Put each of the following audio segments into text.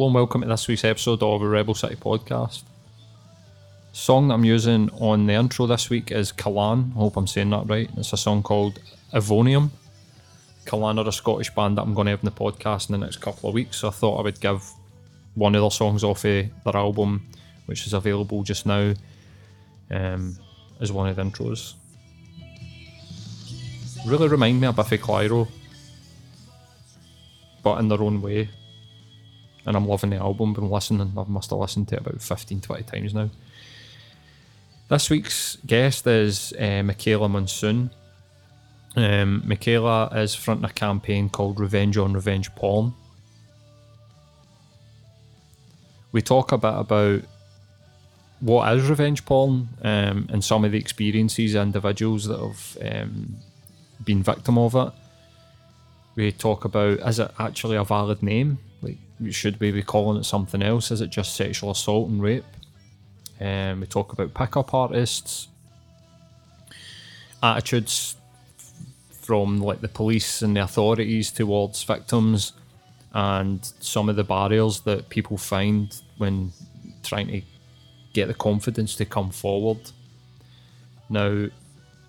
Hello and welcome to this week's episode of the Rebel City podcast. song that I'm using on the intro this week is Kalan. I hope I'm saying that right. It's a song called Evonium. Kalan are a Scottish band that I'm going to have in the podcast in the next couple of weeks. So I thought I would give one of their songs off of their album, which is available just now, um, as one of the intros. Really remind me of Biffy Clyro, but in their own way and I'm loving the album. Been listening, I must have listened to it about 15, 20 times now. This week's guest is uh, Michaela Munson. Um, Michaela is fronting a campaign called Revenge on Revenge Porn. We talk a bit about what is revenge porn um, and some of the experiences individuals that have um, been victim of it. We talk about is it actually a valid name? Should we be calling it something else? Is it just sexual assault and rape? Um, we talk about pickup artists, attitudes from like the police and the authorities towards victims, and some of the barriers that people find when trying to get the confidence to come forward. Now,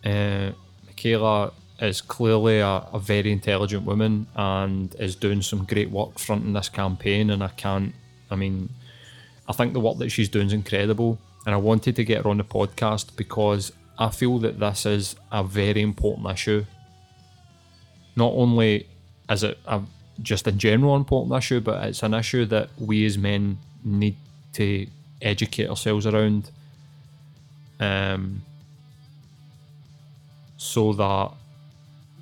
uh, Michaela is clearly a, a, very intelligent woman and is doing some great work fronting this campaign. And I can't, I mean, I think the work that she's doing is incredible. And I wanted to get her on the podcast because I feel that this is a very important issue. Not only is it a, just a general important issue, but it's an issue that we as men need to educate ourselves around. Um, so that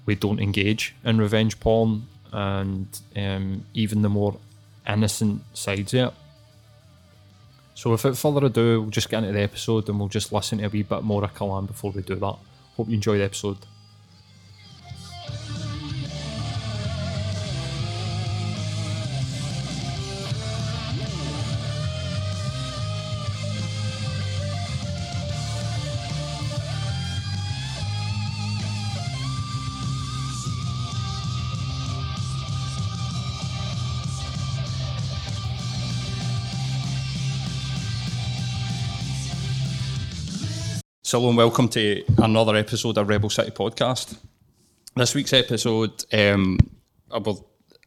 we don't engage in revenge porn and um, even the more innocent sides of it. So without further ado, we'll just get into the episode and we'll just listen to a wee bit more of Kalan before we do that. Hope you enjoy the episode. Hello and welcome to another episode of Rebel City Podcast. This week's episode, um,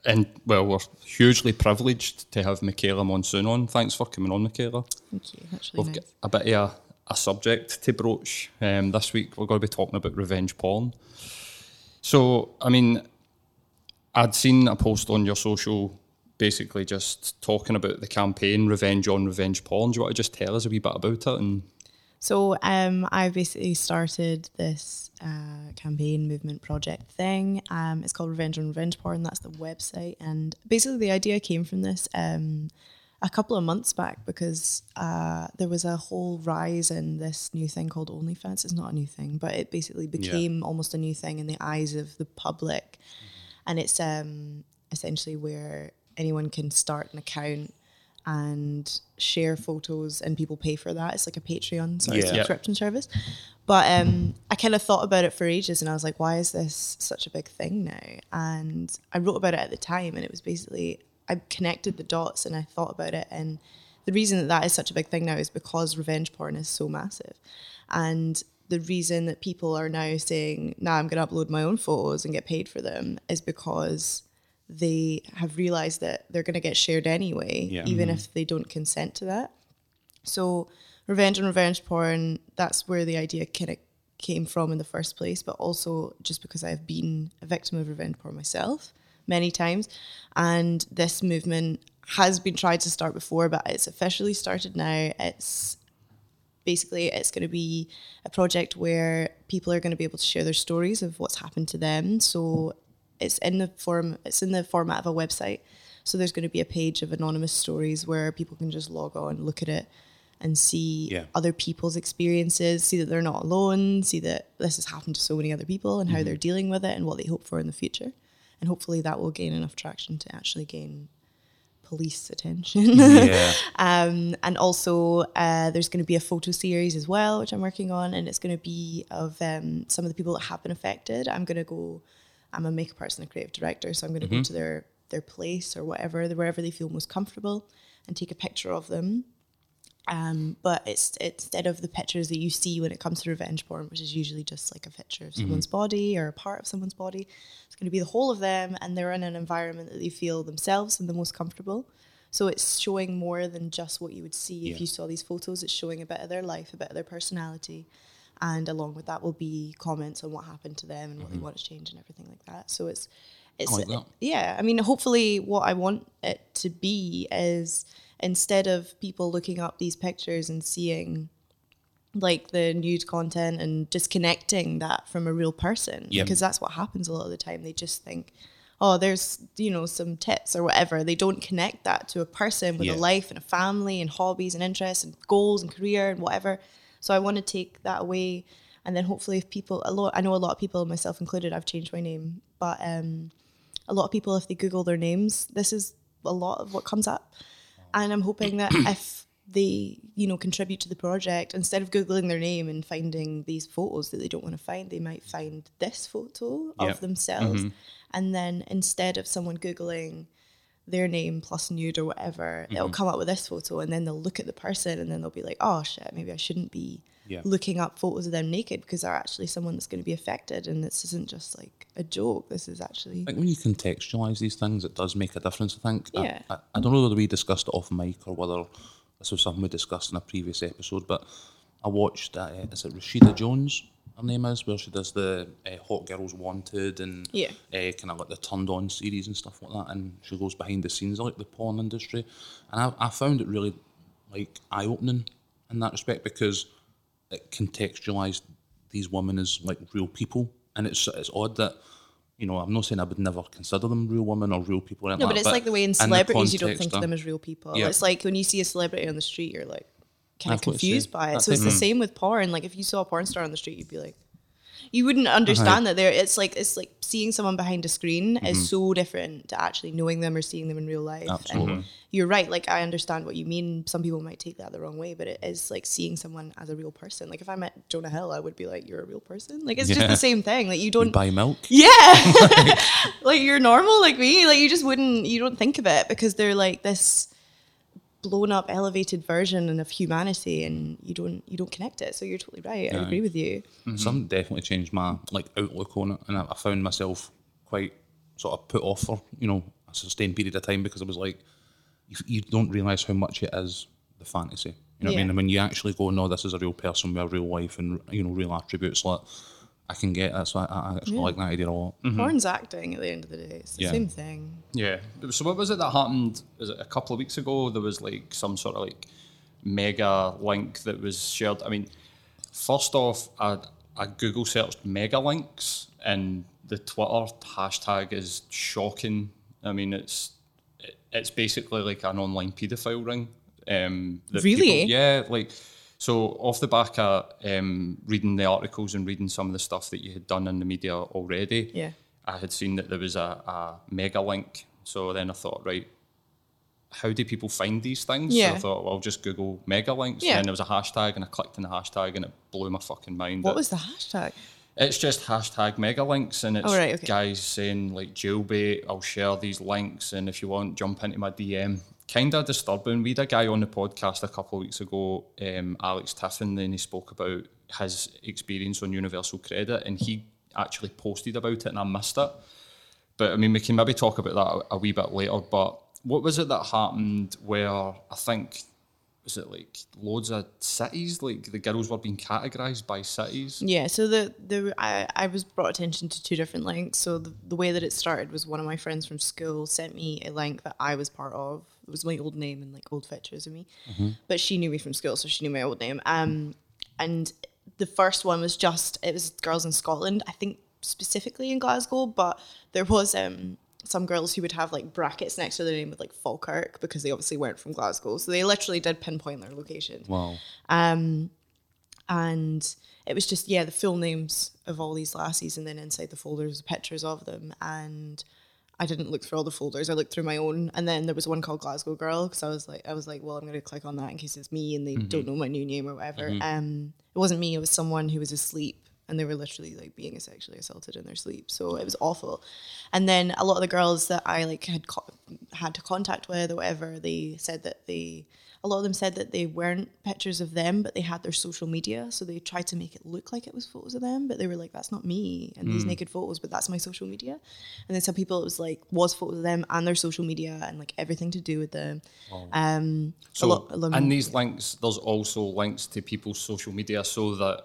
and well, we're hugely privileged to have Michaela Munson on. Thanks for coming on, Michaela. Thank you. That's really We've nice. got a bit of a, a subject to broach. Um, this week, we're going to be talking about revenge porn. So, I mean, I'd seen a post on your social basically just talking about the campaign Revenge on Revenge Porn. Do you want to just tell us a wee bit about it and So um, I basically started this uh, campaign movement project thing. Um, it's called Revenge on Revenge Porn. That's the website, and basically the idea came from this um, a couple of months back because uh, there was a whole rise in this new thing called OnlyFans. It's not a new thing, but it basically became almost a new thing in the eyes of the public, and it's um, essentially where anyone can start an account and share photos and people pay for that. It's like a Patreon sort of Yeah. subscription service. But um, I kind of thought about it for ages and I was like, why is this such a big thing now? And I wrote about it at the time and it was basically, I connected the dots and I thought about it. And the reason that that is such a big thing now is because revenge porn is so massive. And the reason that people are now saying, nah, I'm going to upload my own photos and get paid for them is because they have realized that they're going to get shared anyway, Yeah. even mm-hmm. if they don't consent to that. So, revenge and revenge porn, that's where the idea kind of came from in the first place, but also just because I've been a victim of revenge porn myself many times. And this movement has been tried to start before, but it's officially started now. It's basically it's going to be a project where people are going to be able to share their stories of what's happened to them. So it's in the form it's in the format of a website. So there's going to be a page of anonymous stories where people can just log on, look at it, and see Yeah. other people's experiences, see that they're not alone, see that this has happened to so many other people and how they're dealing with it and what they hope for in the future. And hopefully that will gain enough traction to actually gain police attention. Yeah. Um, and also, uh, there's going to be a photo series as well, which I'm working on, and it's going to be of um, some of the people that have been affected. I'm going to go. I'm a makeup artist and a creative director, so I'm going to go to their their place or whatever, wherever they feel most comfortable, and take a picture of them. Um, but it's, it's instead of the pictures that you see when it comes to revenge porn, which is usually just like a picture of someone's body or a part of someone's body, it's going to be the whole of them, and they're in an environment that they feel themselves and the most comfortable. So it's showing more than just what you would see Yeah. if you saw these photos. It's showing a bit of their life, a bit of their personality, and along with that will be comments on what happened to them and what they mm-hmm. want to change and everything like that. So it's it's oh, like that. yeah. I mean, hopefully, what I want it to be is instead of people looking up these pictures and seeing like the nude content and disconnecting that from a real person Yep. because that's what happens a lot of the time they just think oh there's you know some tips or whatever they don't connect that to a person with Yeah. a life and a family and hobbies and interests and goals and career and whatever so i want to take that away and then hopefully if people a lot i know a lot of people myself included i've changed my name but um a lot of people if they google their names this is a lot of what comes up. And i'm hoping that if they you know contribute to the project instead of googling their name and finding these photos that they don't want to find they might find this photo Yep. of themselves and then instead of someone googling their name plus nude or whatever it'll come up with this photo and then they'll look at the person and then they'll be like oh shit maybe i shouldn't be Yeah. looking up photos of them naked because they're actually someone that's going to be affected and this isn't just like a joke this is actually I think when you contextualise these things, it does make a difference. I think. I- Yeah. I, I, don't know whether we discussed it off mic or whether this was something we discussed in a previous episode, but I watched. Uh, is it Rashida Jones? Her name is where she does the uh, Hot Girls Wanted and Yeah. uh, kind of like the Turned On series and stuff like that, and she goes behind the scenes of like the porn industry, and I, I found it really like eye opening in that respect because it contextualized these women as like real people, and it's it's odd that you know I'm not saying I would never consider them real women or real people. Or No, but it's that, like the way in celebrities you don't think of of- them as real people. Yeah. It's like when you see a celebrity on the street, you're like kind of That's what it's confused by it. That's So it's the Mm. same with porn. Like if you saw a porn star on the street, you'd be like, you wouldn't Uh-huh. understand that. There, it's like it's like seeing someone behind a screen Mm-hmm. is so different to actually knowing them or seeing them in real life. Absolutely. And you're right. Like I understand what you mean. Some people might take that the wrong way, but it is like seeing someone as a real person. Like if I met Jonah Hill, I would be like, "You're a real person." Like it's just the same thing. Like you You don't buy milk. yeah. like you're normal like me. Like you just wouldn't you don't think of it because they're like this blown up elevated version of humanity and you don't you don't connect it. So you're totally right. I agree with you. Mm-hmm. Some definitely changed my like outlook on it, and I, I found myself quite sort of put off for you know a sustained period of time because I was like, you, you don't realise how much it is the fantasy. You know what I mean? And when you actually go, no, this is a real person with a real life and you know real attributes. Like I can get That's why I, I actually like that idea a lot. Porn's acting at the end of the day. It's the Yeah. same thing. Yeah. So what was it that happened? Was it a couple of weeks ago? There was like some sort of like mega link that was shared. I mean, first off, I, I Google searched mega links, and the Twitter hashtag is shocking. I mean, it's it, it's basically like an online paedophile ring. Um, Really? people- yeah, like. So off the back of um, reading the articles and reading some of the stuff that you had done in the media already, Yeah. I had seen that there was a, a mega link. So then I thought, right, how do people find these things? Yeah. So I thought, well, I'll just Google mega links. Yeah. And there was a hashtag, and I clicked on the hashtag, and it blew my fucking mind. What It- was the hashtag? It's just hashtag mega links, and it's Oh, right, okay. guys saying, like, jailbait, I'll share these links, and if you want, jump into my DM. Kind of disturbing. We had a guy on the podcast a couple of weeks ago, um, Alex Tiffin, and he spoke about his experience on Universal Credit, and he actually posted about it, and I missed it. But I mean, we can maybe talk about that a, a wee bit later. But what was it that happened where I think was it like loads of cities, like the girls were being categorized by cities? Yeah, so the the I, I was brought attention to two different links. So the, the way that it started was one of my friends from school sent me a link that I was part of. It was my old name and like old pictures of me, but she knew me from school, so she knew my old name. Um, and the first one was just it was girls in Scotland, I think specifically in Glasgow, but there was um some girls who would have like brackets next to their name with like Falkirk because they obviously weren't from Glasgow, so they literally did pinpoint their location. Wow. Um, and it was just yeah the full names of all these lassies and then inside the folders pictures of them. And I didn't look through all the folders. I looked through my own. And then there was one called Glasgow Girl because I was like I was like well I'm going to click on that in case it's me and they mm-hmm. don't know my new name or whatever. Mm-hmm. Um it wasn't me. It was someone who was asleep and they were literally like being sexually assaulted in their sleep. So it was awful. And then a lot of the girls that I like had co- had to contact with or whatever, they said that they a lot of them said that they weren't pictures of them, but they had their social media. So they tried to make it look like it was photos of them, but they were like, that's not me and these naked photos, but that's my social media. And then some people it was like was photos of them and their social media and like everything to do with them. Um So, a lot, a lot and these links, there's also links to people's social media so that,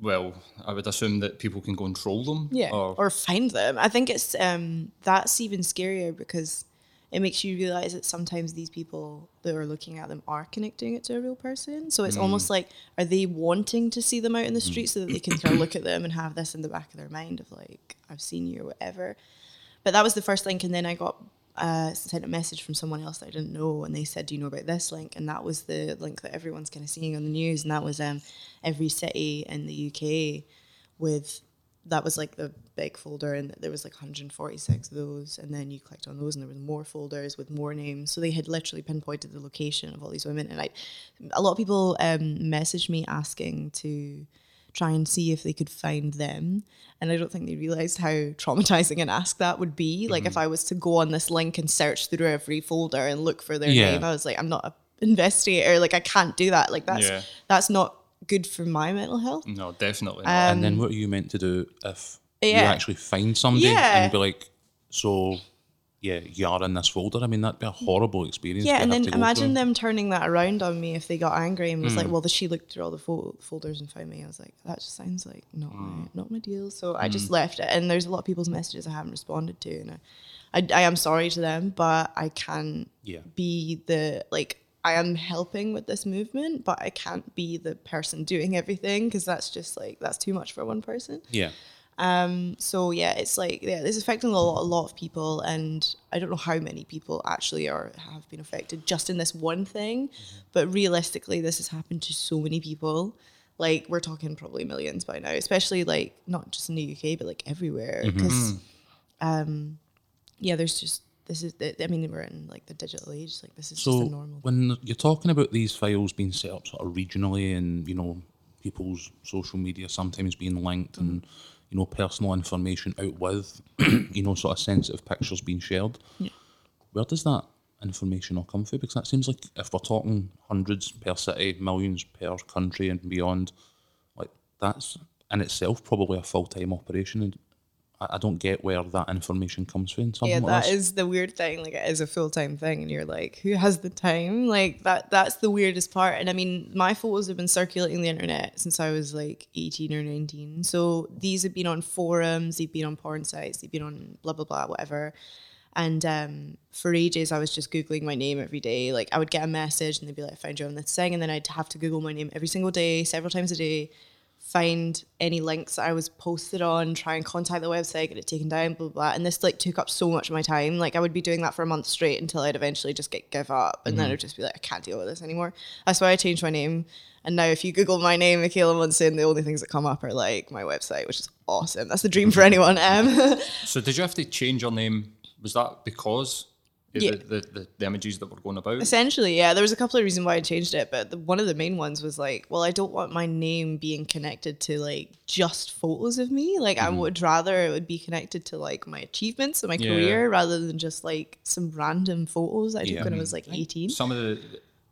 well, I would assume that people can go and troll them. yeah Or, or find them i think it's um that's even scarier because it makes you realize that sometimes these people that are looking at them are connecting it to a real person so it's Mm. almost like are they wanting to see them out in the street so that they can kind of look at them and have this in the back of their mind of like i've seen you or whatever but that was the first link and then i got uh, sent a message from someone else that I didn't know, and they said, "Do you know about this link?" And that was the link that everyone's kind of seeing on the news, and that was um, every city in the UK with that was like the big folder and there was like 146 of those and then you clicked on those and there was more folders with more names so they had literally pinpointed the location of all these women and I a lot of people um messaged me asking to try and see if they could find them and I don't think they realized how traumatizing an ask that would be like if I was to go on this link and search through every folder and look for their Yeah. name I was like I'm not an investigator like I can't do that like that's Yeah. that's not good for my mental health no, definitely not. and then what are you meant to do if you Um, actually find somebody Yeah. and be like, so yeah, you are in this folder? I mean, that'd be a horrible experience. Yeah, and then imagine through. them turning that around on me if they got angry and was Hmm. like, "Well, she looked through all the fo- folders and found me." I was like, "That just sounds like not Hmm. my not my deal." So I just left it. And there's a lot of people's messages I haven't responded to, and I, I, I am sorry to them, but I can Yeah. be the like I am helping with this movement, but I can't be the person doing everything because that's just like that's too much for one person. Yeah. Um, so yeah, it's like yeah, this is affecting a lot, a lot of people, and I don't know how many people actually are have been affected just in this one thing, mm-hmm. but realistically, this has happened to so many people. Like we're talking probably millions by now, especially like not just in the UK, but like everywhere. Mm-hmm. Because, mm-hmm. um, yeah, there's just this is. I mean, we're in like the digital age. Like this is just So a normal. when you're talking about these files being set up sort of regionally and you know people's social media sometimes being linked and you know personal information out with you know sort of sensitive pictures being shared, where does that information all come from? Because that seems like if we're talking hundreds per city, millions per country and beyond, like that's in itself probably a full time operation. I, I don't get where that information comes from. Yeah, that is the weird thing. Like, it is a full time thing, and you're like, who has the time? Like that. That's the weirdest part. And I mean, my photos have been circulating the internet since I was like 18 or 19. So these have been on forums, they've been on porn sites, they've been on blah blah blah, whatever. And um, for ages, I was just googling my name every day. Like, I would get a message, and they'd be like, "I found you on this thing," and then I'd have to Google my name every single day, several times a day find any links that I was posted on, try and contact the website, get it taken down, blah, blah, blah. And this like took up so much of my time. Like I would be doing that for a month straight until I'd eventually just get give up. And then I'd just be like, I can't deal with this anymore. That's why I changed my name. And now if you Google my name, Michaela Munson, the only things that come up are like my website, which is awesome. That's the dream for anyone. Um, So did you have to change your name? Was that because of Yeah. the, the, the, images that were going about? Essentially, yeah. There was a couple of reasons why I changed it, but the, one of the main ones was like, well, I don't want my name being connected to like just photos of me. Like, I mm-hmm. would rather it would be connected to like my achievements and my Yeah. career rather than just like some random photos I took Yeah. when I was like 18. Some of the,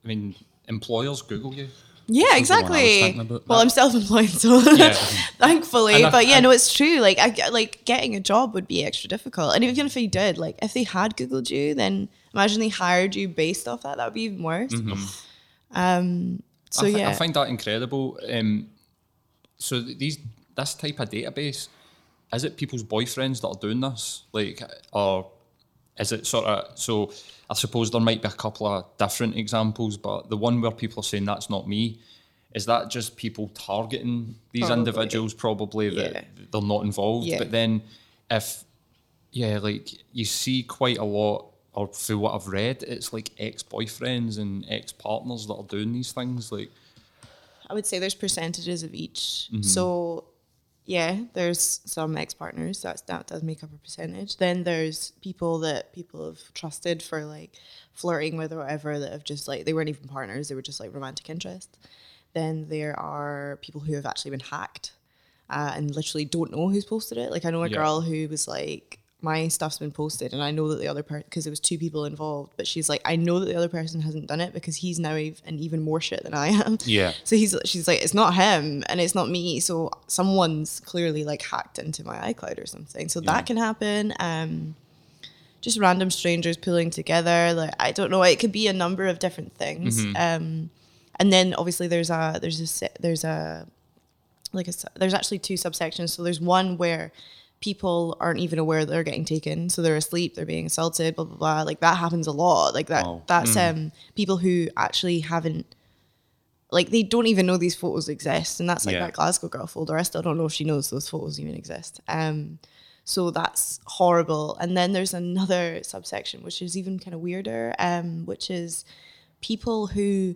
I mean, employers Google you. Yeah, one I was exactly. Well, I'm self-employed, so thankfully. I- but yeah, I- no, it's true. Like, I like getting a job would be extra difficult, and even if you did, like, if they had googled you, then imagine they hired you based off that. That would be even worse. Um. So I, fi- yeah, I find that incredible. Um, so these this type of database, is it people's boyfriends that are doing this, like, or is it sort of? So I suppose there might be a couple of different examples, but the one where people are saying that's not me. Is that just people targeting these Probably. individuals? Probably that they're not involved. Yeah. But then, if yeah, like you see quite a lot, or through what I've read, it's like ex-boyfriends and ex-partners that are doing these things. Like, I would say there's percentages of each. Mm-hmm. So yeah, there's some ex-partners that's that does make up a percentage. Then there's people that people have trusted for like flirting with or whatever that have just like they weren't even partners, they were just like romantic interest. Then there are people who have actually been hacked. uh, and literally don't know who's posted it. Like I know a Yeah. girl who was like, my stuff's been posted, and I know that the other person because there was two people involved, but she's like, I know that the other person hasn't done it because he's now an even more shit than I am. Yeah. So he's she's like, it's not him and it's not me. So someone's clearly like hacked into my iCloud or something. So that can happen. Um, just random strangers pulling together. Like I don't know. It could be a number of different things. Um, and then obviously there's a there's a there's a like a, there's actually two subsections. So there's one where people aren't even aware they're getting taken, so they're asleep, they're being assaulted, blah blah blah. Like that happens a lot. Like that Wow. that's um people who actually haven't like they don't even know these photos exist, and that's like Yeah. that Glasgow girl folder. I still don't know if she knows those photos even exist. Um, so that's horrible. And then there's another subsection which is even kind of weirder, um, which is people who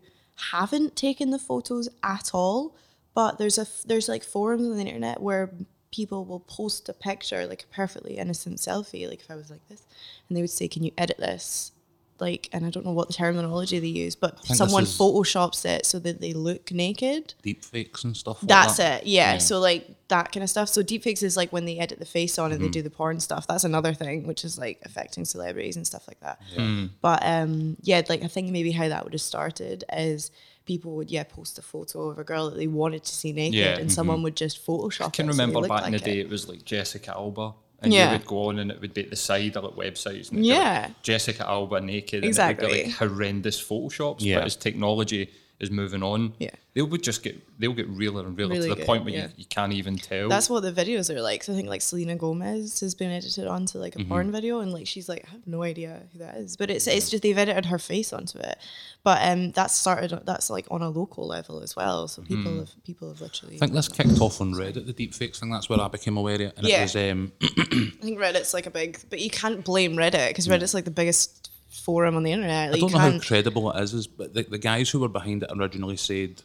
haven't taken the photos at all, but there's a there's like forums on the internet where people will post a picture like a perfectly innocent selfie, like if I was like this, and they would say, "Can you edit this?" Like, and I don't know what the terminology they use, but someone photoshops it so that they look naked. Deep fakes and stuff. Like That's that. it. Yeah. Yeah. So like that kind of stuff. So deepfakes is like when they edit the face on Mm-hmm. and they do the porn stuff. That's another thing, which is like affecting celebrities and stuff like that. Yeah. But um, yeah, like I think maybe how that would have started is people would yeah post a photo of a girl that they wanted to see naked, Yeah. and mm-hmm. someone would just Photoshop. I can it so they remember looked back in the like day, it. it. was like Jessica Alba, and Yeah. you would go on and it would be at the side of like websites. And it'd like, Yeah. Jessica Alba naked. Exactly. And it would be like horrendous photoshops. Yeah. But as technology is moving on, Yeah. they would just get they'll get realer and realer Really to the good, point where yeah. you, you can't even tell. That's what the videos are like. So I think like Selena Gomez has been edited onto like a Mm-hmm. porn video, and like she's like, I have no idea who that is, but it's it's just they've edited her face onto it. But um, that's started. That's like on a local level as well. So people Mm. have people have literally. I think this kicked off on Reddit, the deep fakes thing. That's where I became aware of it. And Yeah. it was um, I think Reddit's like a big, but you can't blame Reddit because Reddit's like the biggest forum on the internet. Like, I don't know how credible it is, is but the, the guys who were behind it originally said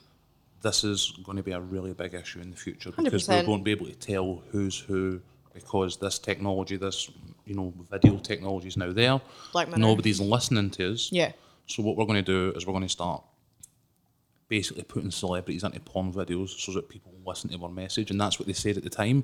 this is going to be a really big issue in the future because we 100%. won't be able to tell who's who because this technology, this you know video technology is now there. Nobody's listening to us. Yeah. So what we're going to do is we're going to start basically putting celebrities into porn videos so that people listen to our message, and that's what they said at the time.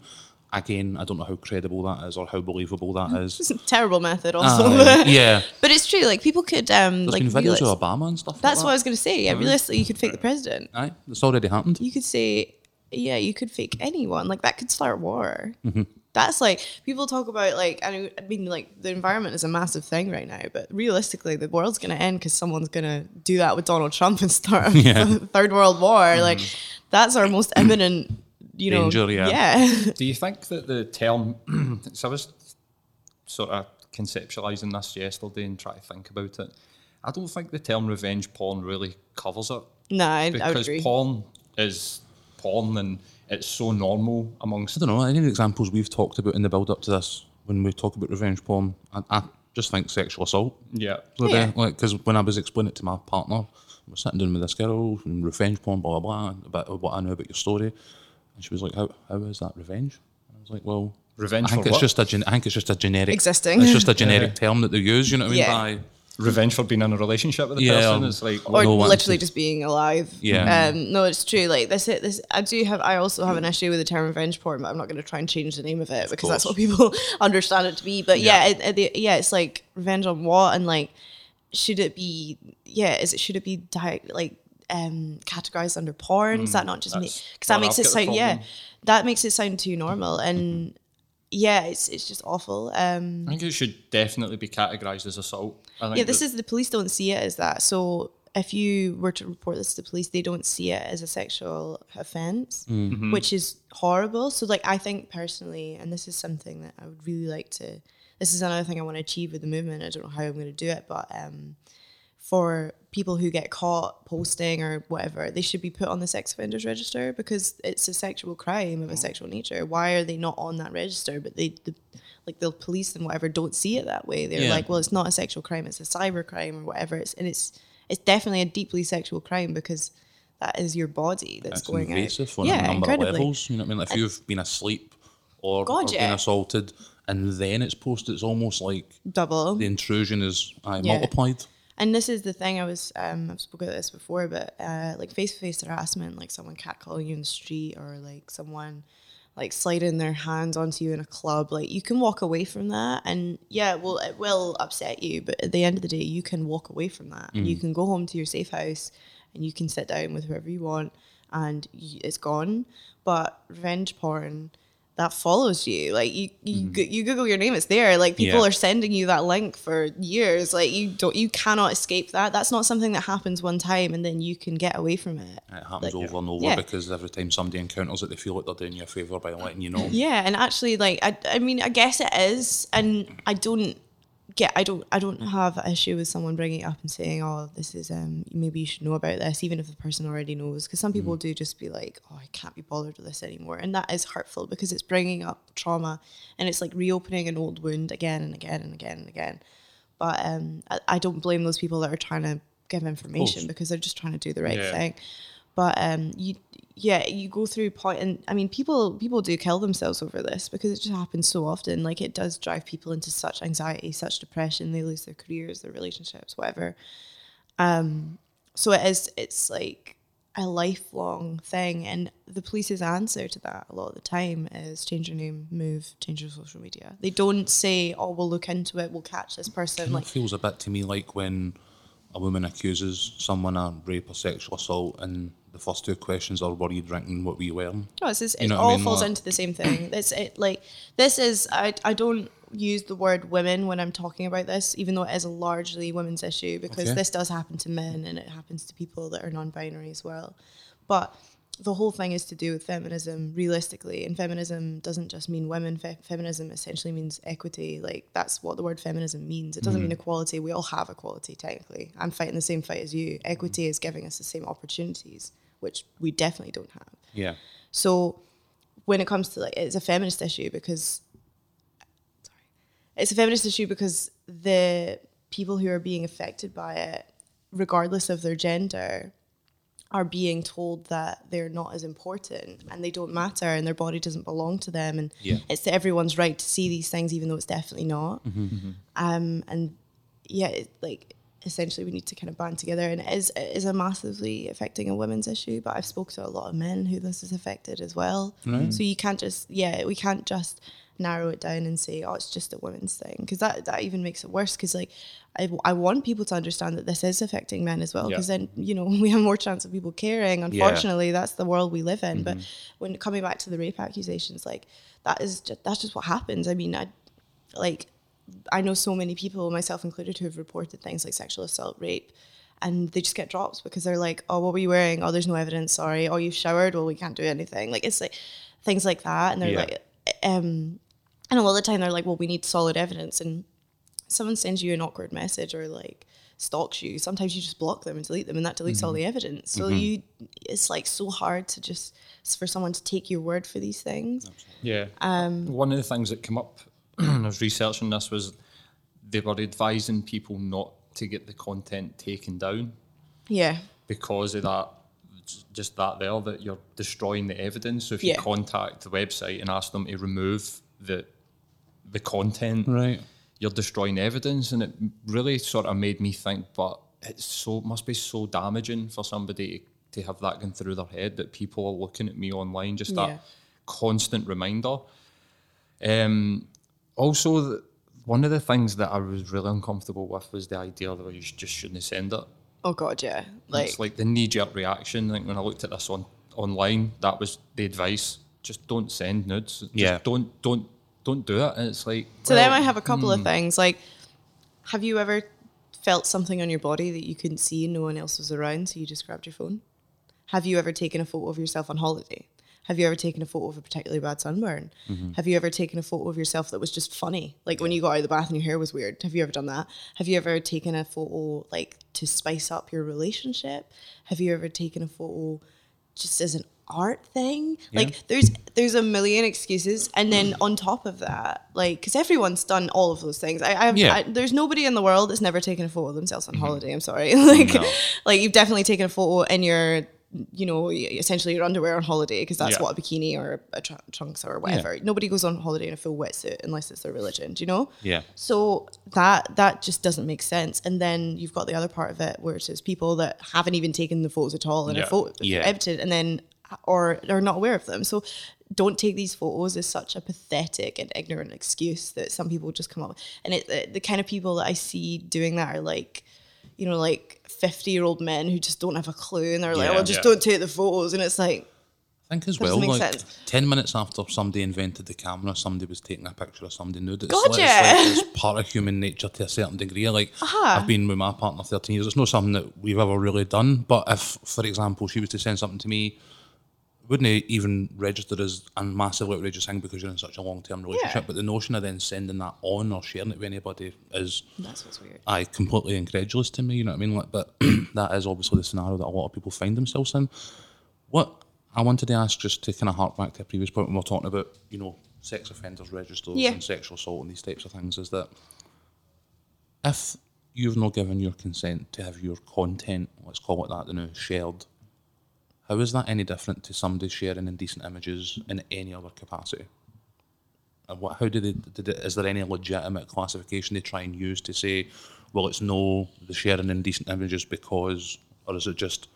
Again, I don't know how credible that is or how believable that is. It's a terrible method, also. Aye, yeah, but it's true. Like people could um there's like videos realis- of Obama and stuff. That's like what I was gonna say. Yeah, realistically, you could fake the president. Aye, it's already happened. You could say, yeah, you could fake anyone. Like that could start a war. Mm-hmm. That's like people talk about like I mean, like the environment is a massive thing right now, but realistically the world's gonna end because someone's gonna do that with Donald Trump and start a Yeah. third world war. Like that's our most imminent, you know. Danger, yeah. yeah. Do you think that the term? so I was sort of conceptualizing this yesterday and trying to think about it. I don't think the term revenge porn really covers it no, I, I because agree. porn is porn and it's so normal amongst. I don't know. Any of the examples we've talked about in the build up to this, when we talk about revenge porn, I, I just think sexual assault. Yeah. Would Yeah. like because when I was explaining it to my partner, I was sitting down with this girl and revenge porn, blah blah blah, about what I know about your story, and she was like, "How how is that revenge?" And I was like, "Well, Revenge I think for it's what? just a gen- I think it's just a generic Existing. It's just a generic term that they use. You know what I mean? Yeah. By Revenge for being in a relationship with the Yeah, person is like or no literally just being alive. Yeah. Um, no, it's true. Like this, this. I do have. I also have an issue with the term revenge porn, but I'm not going to try and change the name of it because that's what people understand it to be. But yeah, Yeah. it, it, yeah, it's like revenge on what and like should it be? Yeah, is it should it be di- like um categorized under porn? is that not just me? Because that makes it got the sound yeah, that makes it sound too normal and. Yeah, it's it's just awful. Um, I think it should definitely be categorized as assault. I think yeah, this that- is the police don't see it as that. So if you were to report this to the police, they don't see it as a sexual offense, which is horrible. So like I think personally, and this is something that I would really like to. This is another thing I want to achieve with the movement. I don't know how I'm going to do it, but um, for people who get caught posting or whatever, they should be put on the sex offenders register because it's a sexual crime of a sexual nature. Why are they not on that register? But they, the, like the police and whatever, don't see it that way. They're Yeah. like, well, it's not a sexual crime; it's a cyber crime or whatever. It's and it's it's definitely a deeply sexual crime because that is your body that's it's going invasive out. on yeah, a number incredibly. of levels. You know what I mean? Like if you've been asleep or, God, or been assaulted and then it's posted, it's almost like Double. the intrusion is uh, Yeah. multiplied. And this is the thing I was um I've spoken about this before, but uh like face to face harassment, like someone catcalling you in the street or like someone like sliding their hands onto you in a club, like you can walk away from that. And yeah, well, it will upset you, but at the end of the day, you can walk away from that. And you can go home to your safe house and you can sit down with whoever you want and y- it's gone. But revenge porn, that follows you. Like you, you, mm-hmm. go- you Google your name, it's there. Like people Yeah. are sending you that link for years. Like you don't, you cannot escape that. That's not something that happens one time and then you can get away from it. It happens Like- over and over Yeah. because every time somebody encounters it, they feel like they're doing you a favour by letting you know. Yeah, and actually, like I, I mean, I guess it is, and I don't get, I don't, I don't have an issue with someone bringing it up and saying, "Oh, this is, um, maybe you should know about this," even if the person already knows, because some people do just be like, "Oh, I can't be bothered with this anymore," and that is hurtful because it's bringing up trauma, and it's like reopening an old wound again and again and again and again. But um, I, I don't blame those people that are trying to give information because they're just trying to do the right Yeah. thing. But um, you, yeah, you go through point, and I mean, people people do kill themselves over this because it just happens so often. Like it does drive people into such anxiety, such depression. They lose their careers, their relationships, whatever. Um, so it is. It's like a lifelong thing, and the police's answer to that a lot of the time is change your name, move, change your social media. They don't say, "Oh, we'll look into it, we'll catch this person." Like It feels a bit to me like when a woman accuses someone of rape or sexual assault, and the first two questions are, What "Were you drinking? What were you wearing?" No, it's just, You it know what I all mean? falls Like- into the same thing. It's it like this is I I don't use the word women when I'm talking about this, even though it is a largely women's issue because Okay. this does happen to men and it happens to people that are non-binary as well. But the whole thing is to do with feminism realistically, and feminism doesn't just mean women. Fe- feminism essentially means equity. Like that's what the word feminism means. It doesn't Mm-hmm. mean equality. We all have equality technically. I'm fighting the same fight as you. Equity is giving us the same opportunities, which we definitely don't have. Yeah. So when it comes to like it's a feminist issue because sorry. It's a feminist issue because the people who are being affected by it, regardless of their gender, are being told that they're not as important and they don't matter and their body doesn't belong to them and Yeah. it's everyone's right to see these things even though it's definitely not. Um, and yeah, it, like essentially we need to kind of band together and it is, it is a massively affecting a women's issue but I've spoke to a lot of men who this has affected as well. So you can't just, yeah, we can't just narrow it down and say, oh, it's just a women's thing because that, that even makes it worse because like I, I want people to understand that this is affecting men as well because Yeah. then, you know, we have more chance of people caring. Unfortunately, that's the world we live in. But mm-hmm. when coming back to the rape accusations, like that is just, that's just what happens. I mean, I like I know so many people, myself included, who have reported things like sexual assault, rape, and they just get dropped because they're like, "Oh, what were you wearing? Oh, there's no evidence. Sorry. Oh, you showered. Well, we can't do anything." Like it's like things like that, and they're Yeah. like, um, and a lot of the time they're like, "Well, we need solid evidence." And someone sends you an awkward message or like stalks you, sometimes you just block them and delete them, and that deletes all the evidence. So you, it's like so hard to just for someone to take your word for these things. Yeah. Um, One of the things that came up when I was researching this was they were advising people not to get the content taken down Yeah. because of that, j- just that there, that you're destroying the evidence. So if you contact the website and ask them to remove the the content, Right. you're destroying evidence, and it really sort of made me think. But it's so must be so damaging for somebody to have that going through their head that people are looking at me online. Just Yeah. that constant reminder. Um, also, th- one of the things that I was really uncomfortable with was the idea that you just shouldn't send it. Oh God, yeah. Like it's like the knee jerk reaction. Like when I looked at this on online, that was the advice. Just don't send nudes. Just Yeah. Don't don't don't do it. And it's like So well, then I have a couple of hmm. things. Like, have you ever felt something on your body that you couldn't see and no one else was around, so you just grabbed your phone? Have you ever taken a photo of yourself on holiday? Have you ever taken a photo of a particularly bad sunburn? Mm-hmm. Have you ever taken a photo of yourself that was just funny? Like when you got out of the bath and your hair was weird. Have you ever done that? Have you ever taken a photo like to spice up your relationship? Have you ever taken a photo just as an art thing? Like there's there's a million excuses, and then mm. on top of that, like because everyone's done all of those things. I, I've, Yeah. I there's nobody in the world that's never taken a photo of themselves on mm-hmm. holiday. I'm sorry, like No. like you've definitely taken a photo in your you know essentially your underwear on holiday because that's Yeah. what a bikini or a tr- trunks or whatever. Nobody goes on holiday in a full wetsuit unless it's their religion. Do you know? Yeah. So that that just doesn't make sense. And then you've got the other part of it, where it's just people that haven't even taken the photos at all and Yeah. are photo Yeah. edited, and then or are not aware of them. So don't take these photos is such a pathetic and ignorant excuse that some people just come up with. And it, the, the kind of people that I see doing that are like, you know, like 50 year old men who just don't have a clue and they're like, Yeah. oh, just Yeah. don't take the photos. And it's like, I think as well, doesn't make like sense. ten minutes after somebody invented the camera, somebody was taking a picture of somebody nude. It's, God, like, yeah. it's, like, it's part of human nature to a certain degree. Like Uh-huh. I've been with my partner thirteen years. It's not something that we've ever really done. But if, for example, she was to send something to me, wouldn't it even register as a massively outrageous thing because you're in such a long term relationship? Yeah. But the notion of then sending that on or sharing it with anybody is that's what's weird. I completely incredulous to me. You know what I mean? Like, but that is obviously the scenario that a lot of people find themselves in. What I wanted to ask, just to kind of hark back to a previous point when we were talking about, you know, sex offenders registers Yeah. and sexual assault and these types of things, is that if you've not given your consent to have your content, let's call it that, you know, shared, how is that any different to somebody sharing indecent images in any other capacity? And what, how do they, did it, is there any legitimate classification they try and use to say, well, it's no, the sharing indecent images because, or is it just,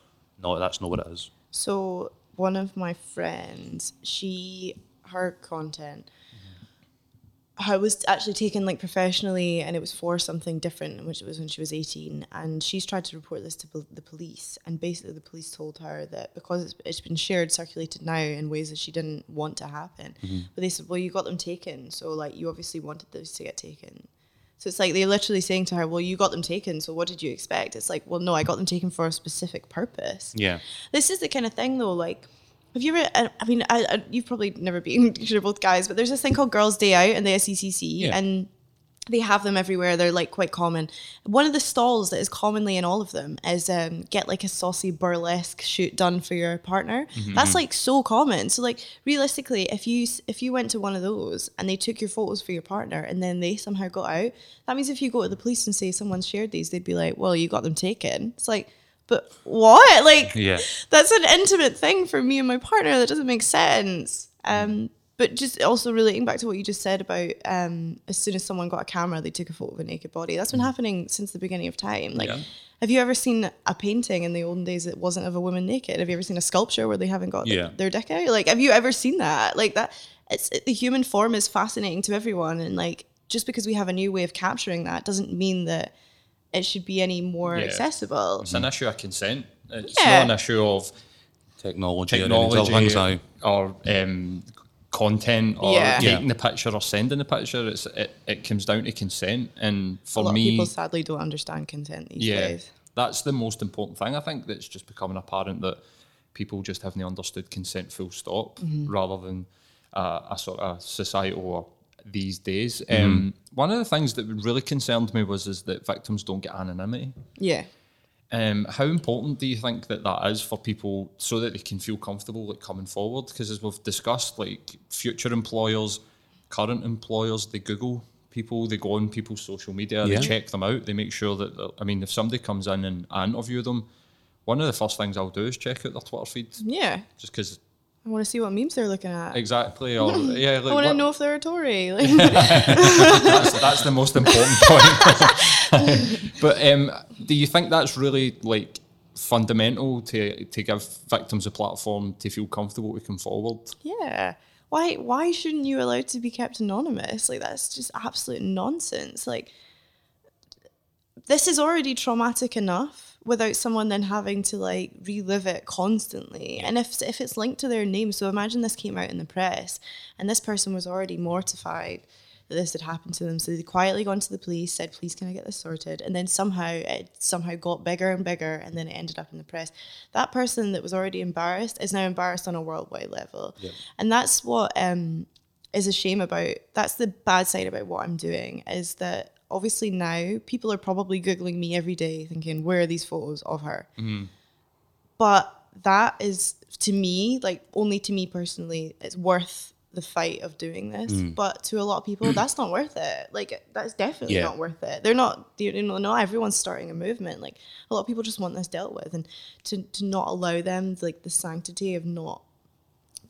no, that's not what it is? So one of my friends, she her content, I was actually taken like professionally, and it was for something different, which was when she was eighteen, and she's tried to report this to pol- the police, and basically the police told her that because it's, it's been shared, circulated now in ways that she didn't want to happen, mm-hmm. but they said, well, you got them taken, so like you obviously wanted those to get taken. So it's like they're literally saying to her, "Well, you got them taken, so what did you expect?" It's like, "Well, no, I got them taken for a specific purpose." Yeah. This is the kind of thing, though. Like, have you ever? I I mean, I, I, you've probably never been. You're both guys, but there's this thing called Girls' Day Out in the SECC, Yeah. and they have them everywhere. They're like quite common. One of the stalls that is commonly in all of them is um, get like a saucy burlesque shoot done for your partner. That's like so common. So like realistically, if you if you went to one of those and they took your photos for your partner and then they somehow got out, that means if you go to the police and say someone shared these, they'd be like, well, you got them taken. It's like, but what? Like, Yeah. that's an intimate thing for me and my partner that doesn't make sense. Um, but just also relating back to what you just said about um, as soon as someone got a camera, they took a photo of a naked body. That's been happening since the beginning of time. Like, Yeah. have you ever seen a painting in the olden days that wasn't of a woman naked? Have you ever seen a sculpture where they haven't got Yeah. their dick out? Like, have you ever seen that? Like that, it's the human form is fascinating to everyone, and like just because we have a new way of capturing that doesn't mean that it should be any more Yeah. accessible. It's an issue of consent. It's Yeah. not an issue of Technology, or any other technology things, aye. or um, content or Yeah. taking Yeah. the picture or sending the picture. It's it, it comes down to consent. And a for lot of me, people sadly don't understand consent these yeah, days. that's the most important thing. I think that's just becoming apparent that people just haven't understood consent full stop, Mm-hmm. rather than uh, a sort of societal or these days. Mm-hmm. Um, one of the things that really concerned me was is that victims don't get anonymity. Yeah. Um, how important do you think that that is for people so that they can feel comfortable like coming forward? Because as we've discussed, like future employers, current employers, they Google people, they go on people's social media, Yeah. they check them out, they make sure that. I mean, if somebody comes in and I interview them, one of the first things I'll do is check out their Twitter feed, Yeah. just because I want to see what memes they're looking at. exactly, or yeah, like, I want to know if they're a Tory. Like, that's, that's the most important point. but um, do you think that's really like fundamental to to give victims a platform to feel comfortable to come forward? yeah. Why why shouldn't you allow to be kept anonymous? Like that's just absolute nonsense. Like this is already traumatic enough without someone then having to like relive it constantly. And if if it's linked to their name, so imagine this came out in the press and this person was already mortified that this had happened to them. So they quietly gone to the police, said, please can I get this sorted? And then somehow it somehow got bigger and bigger and then it ended up in the press. That person that was already embarrassed is now embarrassed on a worldwide level. And that's what um is a shame about that's the bad side about what I'm doing is that obviously now people are probably googling me every day thinking where are these photos of her? Mm-hmm. But that is to me like only to me personally it's worth the fight of doing this. Mm. But to a lot of people that's not worth it. Like that's definitely Yeah. not worth it. They're not you know not everyone's starting a movement. Like a lot of people just want this dealt with. And to, to not allow them like the sanctity of not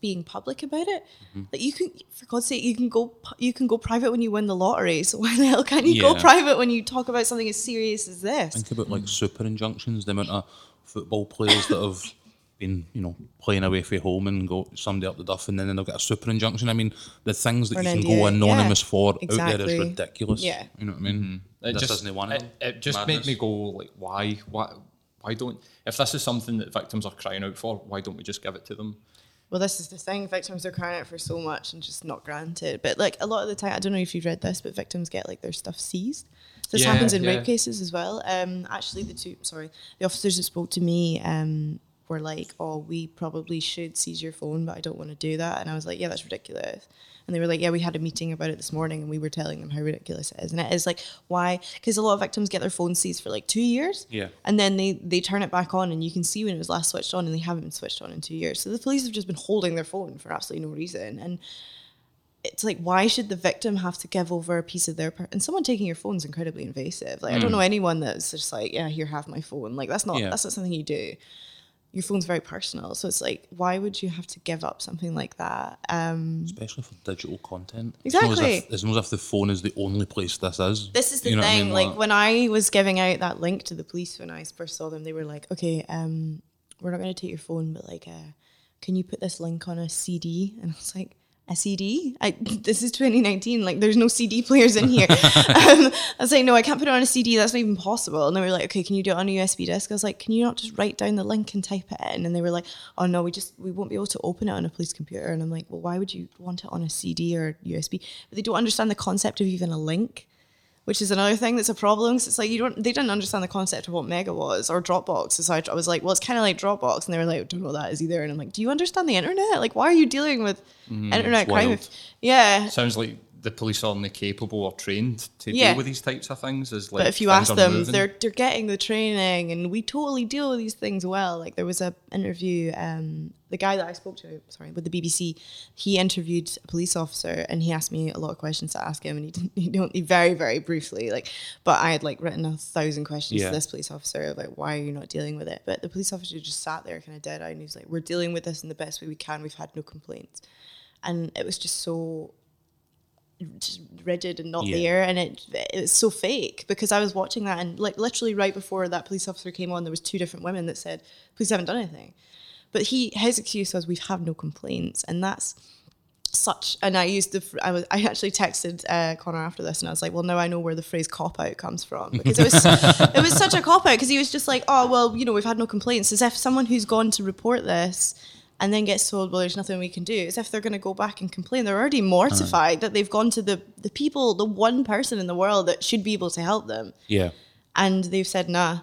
being public about it. Mm-hmm. Like you can, for God's sake, you can go you can go private when you win the lottery. So why the hell can't you go private when you talk about something as serious as this? Think about like super injunctions, the amount of football players that have been, you know, playing away from home and go somebody up the duff and then they'll get a super injunction. I mean, the things that Or you can NDA, go anonymous yeah, for out there is ridiculous. Yeah. You know what I mean? It this just isn't one of it, it just Madness. made me go like, why, why, why don't? If this is something that victims are crying out for, why don't we just give it to them? Well, this is the thing. Victims are crying out for so much and just not granted. But like a lot of the time, I don't know if you've read this, but victims get like their stuff seized. This Yeah, happens in yeah. rape cases as well. Um, actually, the two sorry, the officers that spoke to me um were like, "Oh, we probably should seize your phone, but I don't want to do that." And I was like, "Yeah, that's ridiculous." And they were like, "Yeah, we had a meeting about it this morning, and we were telling them how ridiculous it is." And it is like, why? Because a lot of victims get their phones seized for like two years. Yeah. And then they they turn it back on, and you can see when it was last switched on, and they haven't been switched on in two years. So the police have just been holding their phone for absolutely no reason. And it's like, why should the victim have to give over a piece of their? Per- and someone taking your phone is incredibly invasive. Like I don't mm. know anyone that's just like, yeah, here, have my phone. Like that's not Yeah. that's not something you do. Your phone's very personal, so it's like, why would you have to give up something like that? Um, Especially for digital content. It's not as Exactly. if- It's not as if the phone is the only place this is. This is the You know what I thing. mean? Like when I was giving out that link to the police when I first saw them, they were like, "Okay, um, we're not going to take your phone, but like, uh, can you put this link on a CD?" And I was like, "A CD? I, this is 2019. Like, there's no CD players in here." um, I was like, "No, I can't put it on a CD. That's not even possible." And they were like, "Okay, can you do it on a USB disk?" I was like, "Can you not just write down the link and type it in?" And they were like, "Oh no, we just we won't be able to open it on a police computer." And I'm like, "Well, why would you want it on a CD or USB?" But they don't understand the concept of even a link which is another thing that's a problem. 'cause it's like you don't, they didn't understand the concept of what Mega was or Dropbox. So I, I was like, well, it's kind of like Dropbox, and they were like, don't know what that is either. And I'm like, do you understand the internet? Like, why are you dealing with internet Mm, it's crime? If, yeah, Sounds like the police are only capable or trained to Yeah. deal with these types of things. Is like but if you ask them, moving. they're they're getting the training, and we totally deal with these things well. Like there was a interview, um, the guy that I spoke to, sorry, with the BBC, he interviewed a police officer, and he asked me a lot of questions to ask him, and he didn't, he don't, he very very briefly, like, but I had like written a thousand questions Yeah. to this police officer about why are you not dealing with it, but the police officer just sat there kind of dead eyed, and he was like, we're dealing with this in the best way we can. We've had no complaints, and it was just so just rigid and not Yeah. there and it it was so fake because I was watching that and like literally right before that police officer came on there was two different women that said police haven't done anything but he his excuse was we've had no complaints. And that's such and I used the I was I actually texted uh, Connor after this and I was like well now I know where the phrase cop out comes from. Because it was it was such a cop out because he was just like oh well you know we've had no complaints. As if someone who's gone to report this and then gets told well there's nothing we can do. As if they're going to go back and complain. They're already mortified that they've gone to the the people the one person in the world that should be able to help them. Yeah. and they've said nah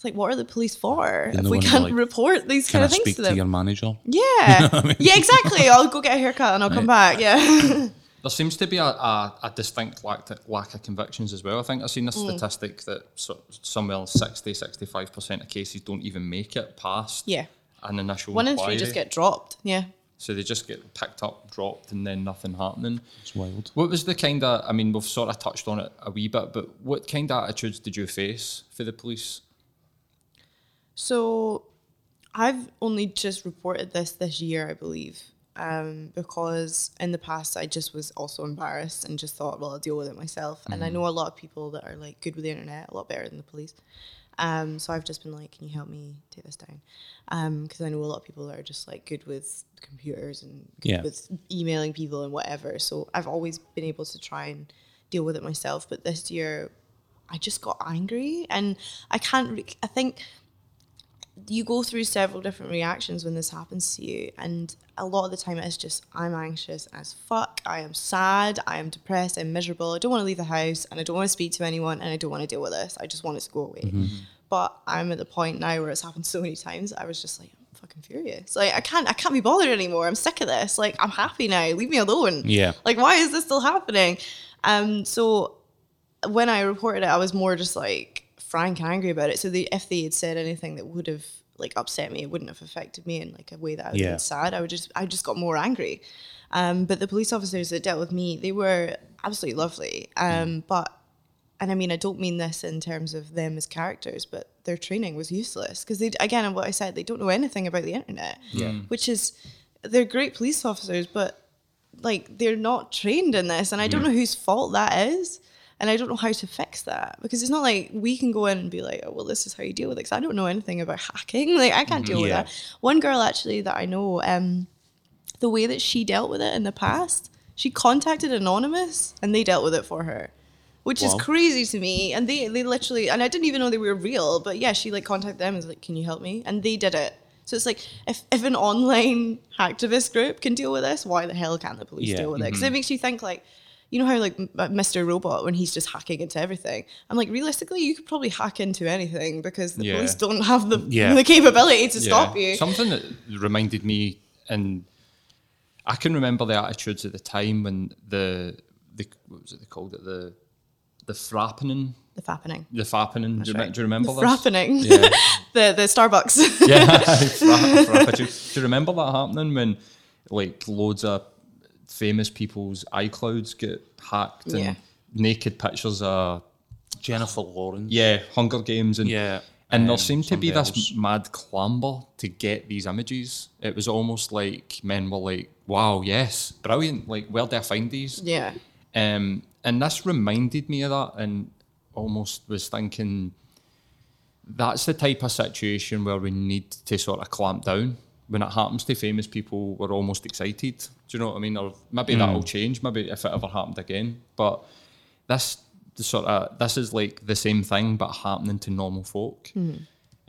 it's like what are the police for if the we can't like, report these Can kind I of things speak to to, them your manager? yeah yeah exactly i'll go get a haircut and i'll come back yeah There seems to be a, a, a distinct lack, to, lack of convictions as well. I think I've seen a Mm. statistic that so, somewhere 60 65% of cases don't even make it past Yeah. an initial one in three just get dropped yeah So they just get picked up, dropped, and then nothing happening. It's wild. What was the kind of, I mean, we've sort of touched on it a wee bit, but what kind of attitudes did you face for the police? So I've only just reported this this year, I believe, um, because in the past I just was also embarrassed and just thought, well, I'll deal with it myself. And I know a lot of people that are like good with the internet, a lot better than the police. Um, so I've just been like, can you help me take this down? Because I know a lot of people that are just like good with computers and good Yeah. with emailing people and whatever. So I've always been able to try and deal with it myself. But this year, I just got angry, and I can't. Re- I think you go through several different reactions when this happens to you and a lot of the time it's just i'm anxious as fuck i am sad i am depressed i'm miserable i don't want to leave the house and i don't want to speak to anyone and i don't want to deal with this i just want it to go away. But i'm at the point now where it's happened so many times i was just like i'm fucking furious. Like i can't i can't be bothered anymore i'm sick of this like i'm happy now leave me alone. Yeah. like why is this still happening? Um so when I reported it, I was more just like frank angry about it. So the, if they had said anything that would have like upset me, it wouldn't have affected me in like a way that I would have Yeah. been sad. I would just I just got more angry. Um, but the police officers that dealt with me, they were absolutely lovely. Um, but and I mean I don't mean this in terms of them as characters, but their training was useless because they again what I said they don't know anything about the internet. Yeah. Which is they're great police officers, but like they're not trained in this and i don't know whose fault that is And I don't know how to fix that because it's not like we can go in and be like, oh, well, this is how you deal with it. Because I don't know anything about hacking. Like, I can't deal with that. One girl actually that I know, um, the way that she dealt with it in the past, she contacted Anonymous and they dealt with it for her, which is crazy to me. And they, they literally, and I didn't even know they were real, but yeah, she like contacted them and was like, can you help me? And they did it. So it's like, if, if an online hacktivist group can deal with this, why the hell can't the police Yeah. deal with it? Because it makes you think like, you know how like uh, Mr. Robot when he's just hacking into everything. I'm like, realistically, you could probably hack into anything because the Yeah. police don't have the Yeah. the capability to stop you. Something that reminded me, and I can remember the attitudes at the time when the the what was it they called it the the frappening the fappening. the fappening. Do you, right. do you remember The this? frappening. Yeah. the the Starbucks. yeah, fra- frappuccino. Do you remember that happening when like loads of famous people's iClouds get hacked and Yeah. naked pictures of Jennifer Lawrence. yeah Hunger Games and Yeah, and there um, seemed to be somebody this mad clamber to get these images. It was almost like men were like, "Wow, yes, brilliant! Like, where do I find these?" yeah. Um, and this reminded me of that, and almost was thinking that's the type of situation where we need to sort of clamp down. When it happens to famous people, we're almost excited. Do you know what I mean? Or maybe that'll change. Maybe if it ever happened again. But this the sort of this is like the same thing, but happening to normal folk.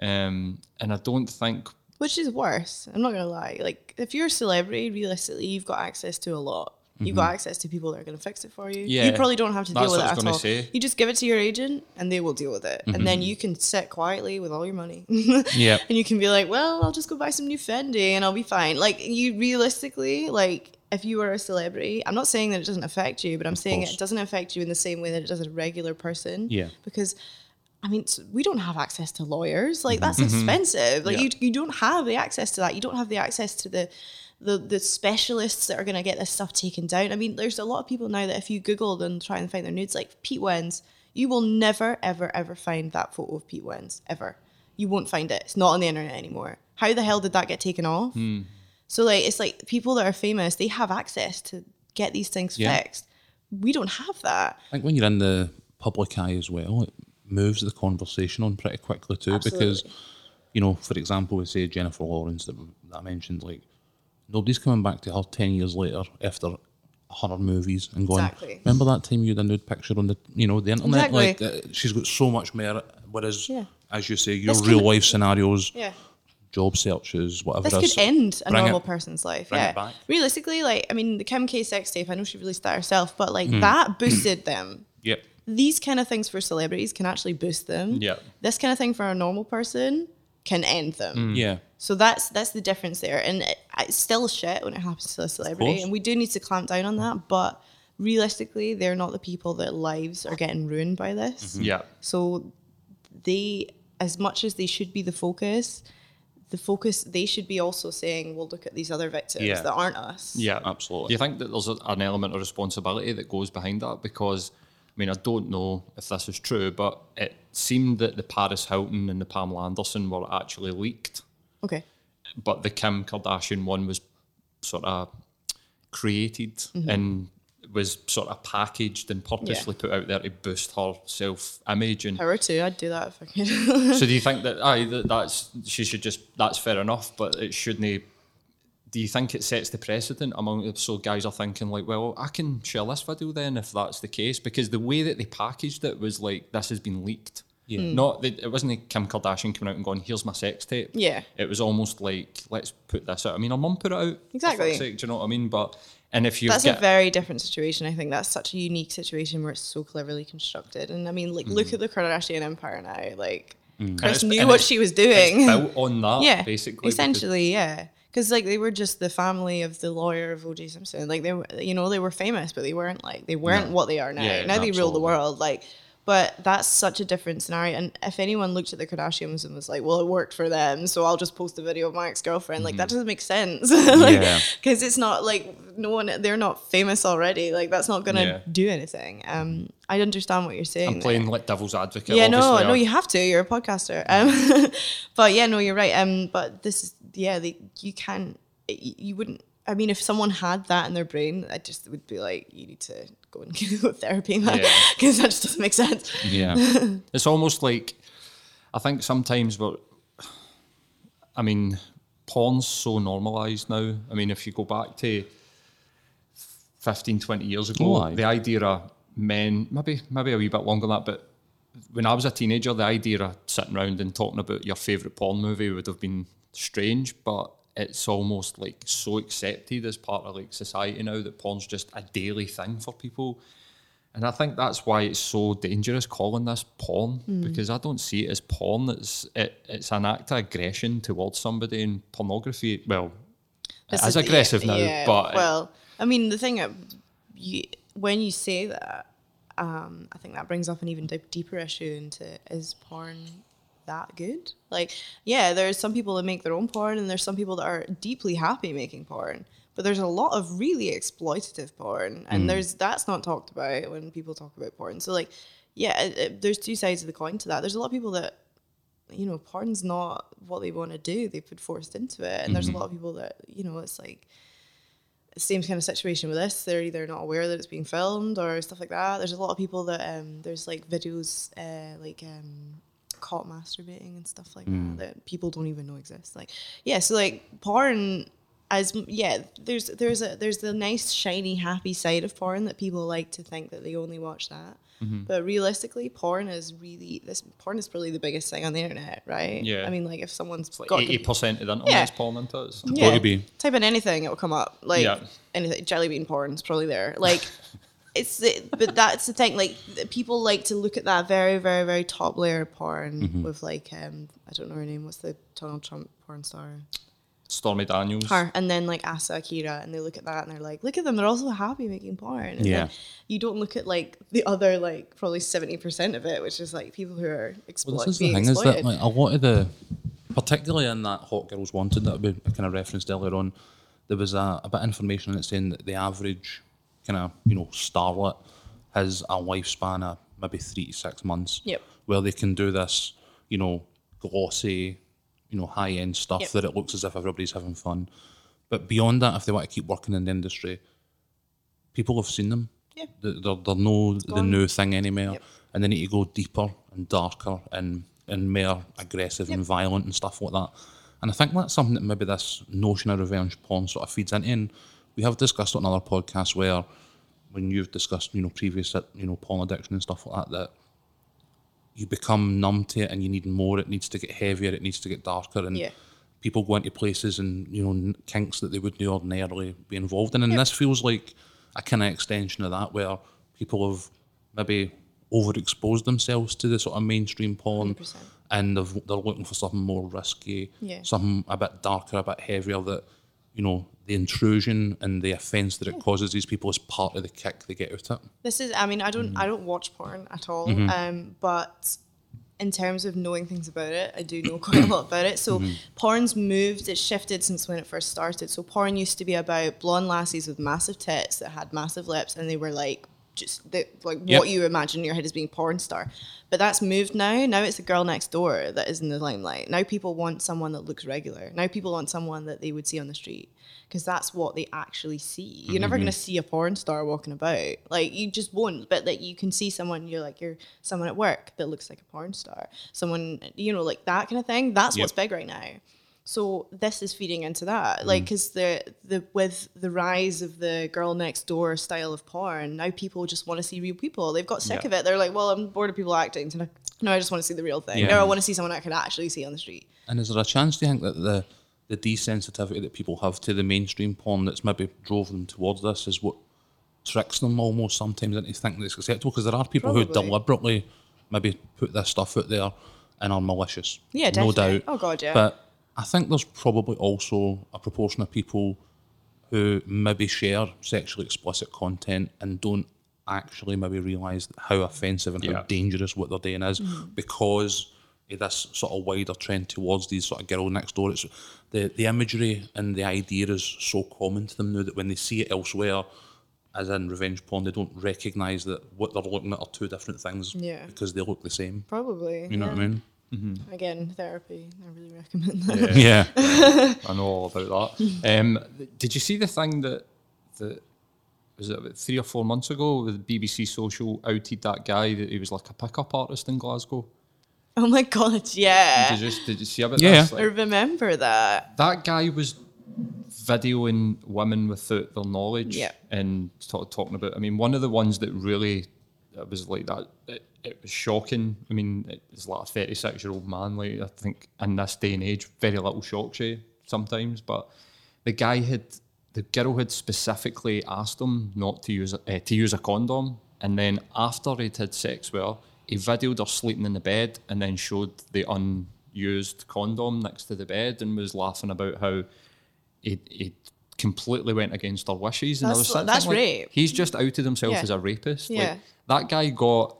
Um, and I don't think Which is worse. I'm not gonna lie. Like if you're a celebrity, realistically, you've got access to a lot. You've mm-hmm. got access to people that are going to fix it for you. Yeah. You probably don't have to That's deal with it at all. say. You just give it to your agent, and they will deal with it. And then mm-hmm. you can sit quietly with all your money. Yeah. and you can be like, well, I'll just go buy some new Fendi and I'll be fine. Like you realistically, like if you were a celebrity, I'm not saying that it doesn't affect you, but I'm saying course. it doesn't affect you in the same way that it does a regular person. Yeah. Because I mean, we don't have access to lawyers. Like that's mm-hmm. expensive. Like Yeah. you, you don't have the access to that. You don't have the access to the the the specialists that are going to get this stuff taken down. I mean, there's a lot of people now that if you Google and try and find their nudes, like Pete Wentz, you will never, ever, ever find that photo of Pete Wentz ever. You won't find it. It's not on the internet anymore. How the hell did that get taken off? Hmm. So like, it's like people that are famous, they have access to get these things Yeah. fixed. We don't have that. I think when you're in the public eye as well, it moves the conversation on pretty quickly too. Because, you know, for example, we say Jennifer Lawrence that, that I mentioned, like nobody's coming back to her ten years later after hundred movies and going, Exactly. remember that time you had a nude picture on the, you know, the internet? Exactly. Like uh, she's got so much merit. Whereas, Yeah. as you say, your This real life scenarios, Yeah. job searches, whatever. This could end a normal it- person's life. yeah. Realistically, like I mean, the Kim K sex tape. I know she released that herself, but like that boosted them. Yep. These kind of things for celebrities can actually boost them. Yeah. This kind of thing for a normal person can end them. Mm. Yeah. So that's that's the difference there, and it, it's still shit when it happens to a celebrity, and we do need to clamp down on that. But realistically, they're not the people that lives are getting ruined by this. Mm-hmm. yeah. So they, as much as they should be the focus, the focus they should be also saying, "Well, look at these other victims Yeah. that aren't us." Yeah, Absolutely. Do you think that there's a, an element of responsibility that goes behind that? Because, I mean, I don't know if this is true, but it seemed that the Paris Hilton and the Pamela Anderson were actually leaked, Okay. but the Kim Kardashian one was sort of created Mm-hmm. and was sort of packaged and purposely put out there to boost her self image and Power to, I'd do that if I could. so do you think that aye that, that's she should just that's fair enough but it shouldn't do you think it sets the precedent among so guys are thinking like well I can share this video then if that's the case because the way that they packaged it was like this has been leaked yeah hmm. not that it wasn't Kim Kardashian coming out and going here's my sex tape Yeah. it was almost like let's put this out I mean her mum put it out Exactly. fuck's sake, do you know what I mean but and if you That's get a very different situation. I think that's such a unique situation where it's so cleverly constructed. And I mean, like, look hmm. at the Kardashian empire now. Like, hmm. Kris it's- knew what she was it's doing. built on that yeah, basically because- essentially, yeah. Because like they were just the family of the lawyer of O.J. Simpson. Like they were, you know, they were famous, but they weren't like they weren't what they are now. Yeah, now they rule the world. Like, but that's such a different scenario. And if anyone looked at the Kardashians and was like, "Well, it worked for them, so I'll just post a video of my ex girlfriend," like that Mm-hmm. doesn't make sense. like, Yeah. because it's not like no one they're not famous already. Like that's not gonna Yeah. do anything. Um, I understand what you're saying. I'm playing like devil's advocate Yeah, no, no, you have to. You're a podcaster. Um, but yeah, no, you're right. Um, but this is yeah, they, you can, you you wouldn't. I mean, if someone had that in their brain, I just would be like, you need to go and get therapy, man, Yeah. because that just doesn't make sense. Yeah. It's almost like I think sometimes we're. I mean, porn's so normalised now. I mean, if you go back to 15, 20 years ago, Oh, the idea of men, maybe maybe a wee bit longer than that, but when I was a teenager, the idea of sitting around and talking about your favourite porn movie would have been strange, but it's almost like so accepted as part of like society now that porn's just a daily thing for people. And I think that's why it's so dangerous calling this porn because I don't see it as porn. It's it, it's an act of aggression towards somebody in pornography. Well, This it is is- aggressive yeah, now, yeah, but well, I mean, the thing, you, when you say that, um, I think that brings up an even deep, deeper issue into is porn that good? Like, yeah, there's some people that make their own porn, and there's some people that are deeply happy making porn. But there's a lot of really exploitative porn, and there's that's not talked about when people talk about porn. So like, yeah, it, it- there's two sides of the coin to that. There's a lot of people that you know, porn's not what they want to do. They've been forced into it. And there's a lot of people that, you know, it's like same kind of situation with this. They're either not aware that it's being filmed or stuff like that. There's a lot of people that um there's like videos uh like um caught masturbating and stuff like mm. that that people don't even know exist. Like yeah, so like porn as yeah, there's there's a there's the nice shiny happy side of porn that people like to think that they only watch that. Mm-hmm. But realistically, porn is really this porn is probably the biggest thing on the internet, right? Yeah. I mean, like if someone's it's like got eighty percent of the internet's Yeah. porn into it. yeah, Got to be. type in anything, it'll come up. Like Yeah. anything, jelly bean porn is probably there. Like it's, the, but that's the thing. Like people like to look at that very, very, very top layer of porn Mm-hmm. with like um, I don't know her name. What's the Donald Trump porn star? Stormy Daniels. Her, and then like Asa Akira, and they look at that and they're like, look at them, they're also happy making porn. And Yeah. then you don't look at like the other like probably seventy percent of it, which is like people who are exploit- Well, this is the being thing is exploited. that like a lot of the, particularly in that Hot Girls Wanted that we kind of referenced earlier on, there was a, a bit of information in it saying that the average kind of you know starlet has a lifespan of maybe three to six months. Yep. Where they can do this, you know, glossy, you know, high end stuff Yep. that it looks as if everybody's having fun. But beyond that, if they want to keep working in the industry, people have seen them. Yeah. They're, they're, no the new thing anymore. Yep. And they need to go deeper and darker and, and more aggressive and violent and stuff like that. And I think that's something that maybe this notion of revenge porn sort of feeds into. And we have discussed on other podcasts where when you've discussed, you know, previous, you know, porn addiction and stuff like that, that you become numb to it and you need more. It needs to get heavier. It needs to get darker. And Yeah. people go into places and you know kinks that they wouldn't ordinarily be involved in. And this feels like a kind of extension of that, where people have maybe overexposed themselves to the sort of mainstream porn, 100%. and they've, they're looking for something more risky, Yeah. something a bit darker, a bit heavier. That you know the intrusion and the offence that it causes these people is part of the kick they get out of it. This is, I mean, I don't, Mm-hmm. I don't watch porn at all. Um, but in terms of knowing things about it, I do know quite a lot about it. So Mm-hmm. porn's moved, it's shifted since when it first started. So porn used to be about blonde lassies with massive tits that had massive lips, and they were like just the, like Yep. what you imagine in your head as being porn star. But that's moved now. Now it's the girl next door that is in the limelight. Now people want someone that looks regular. Now people want someone that they would see on the street because that's what they actually see. You're never Mm-hmm. going to see a porn star walking about. Like you just won't. But like you can see someone. You're like you're someone at work that looks like a porn star. Someone you know like that kind of thing. That's what's big right now. So this is feeding into that, Mm. like, because the the with the rise of the girl next door style of porn, now people just want to see real people. They've got sick Yeah. of it. They're like, well, I'm bored of people acting. So now- no, I just want to see the real thing. Yeah. Now I want to see someone I can actually see on the street. And is there a chance, do you think, that the the desensitivity that people have to the mainstream porn that's maybe drove them towards this is what tricks them almost sometimes into thinking it's acceptable? Because there are people who deliberately maybe put this stuff out there and are malicious. Yeah, no definitely. doubt. Oh, God, yeah. But I think there's probably also a proportion of people who maybe share sexually explicit content and don't actually maybe realise how offensive and how dangerous what they're doing is mm-hmm. because of this sort of wider trend towards these sort of girl next door. It's the the imagery and the idea is so common to them now that when they see it elsewhere, as in revenge porn, they don't recognise that what they're looking at are two different things Yeah. because they look the same. Probably. You know what I mean? Again, therapy. I really recommend that. Yeah. I know all about that. Um, did you see the thing that that was it about three or four months ago? The BBC Social outed that guy that he was like a pickup artist in Glasgow. Oh my god, yeah. Did you, did you see about Yeah. this? I remember that. that guy was videoing women without their knowledge Yeah. and ta- talking about. I mean, one of the ones that really it was like that. It, it was shocking. I mean, it's like a thirty-six-year-old man. Like I think in this day and age, very little shocks you sometimes. But the guy had the girl had specifically asked him not to use a, uh, to use a condom, and then after he'd had sex with her, he videoed her sleeping in the bed and then showed the unused condom next to the bed and was laughing about how he he completely went against her wishes. And That's- was that's like, rape. He's just outed himself Yeah. as a rapist. Yeah. Like that guy got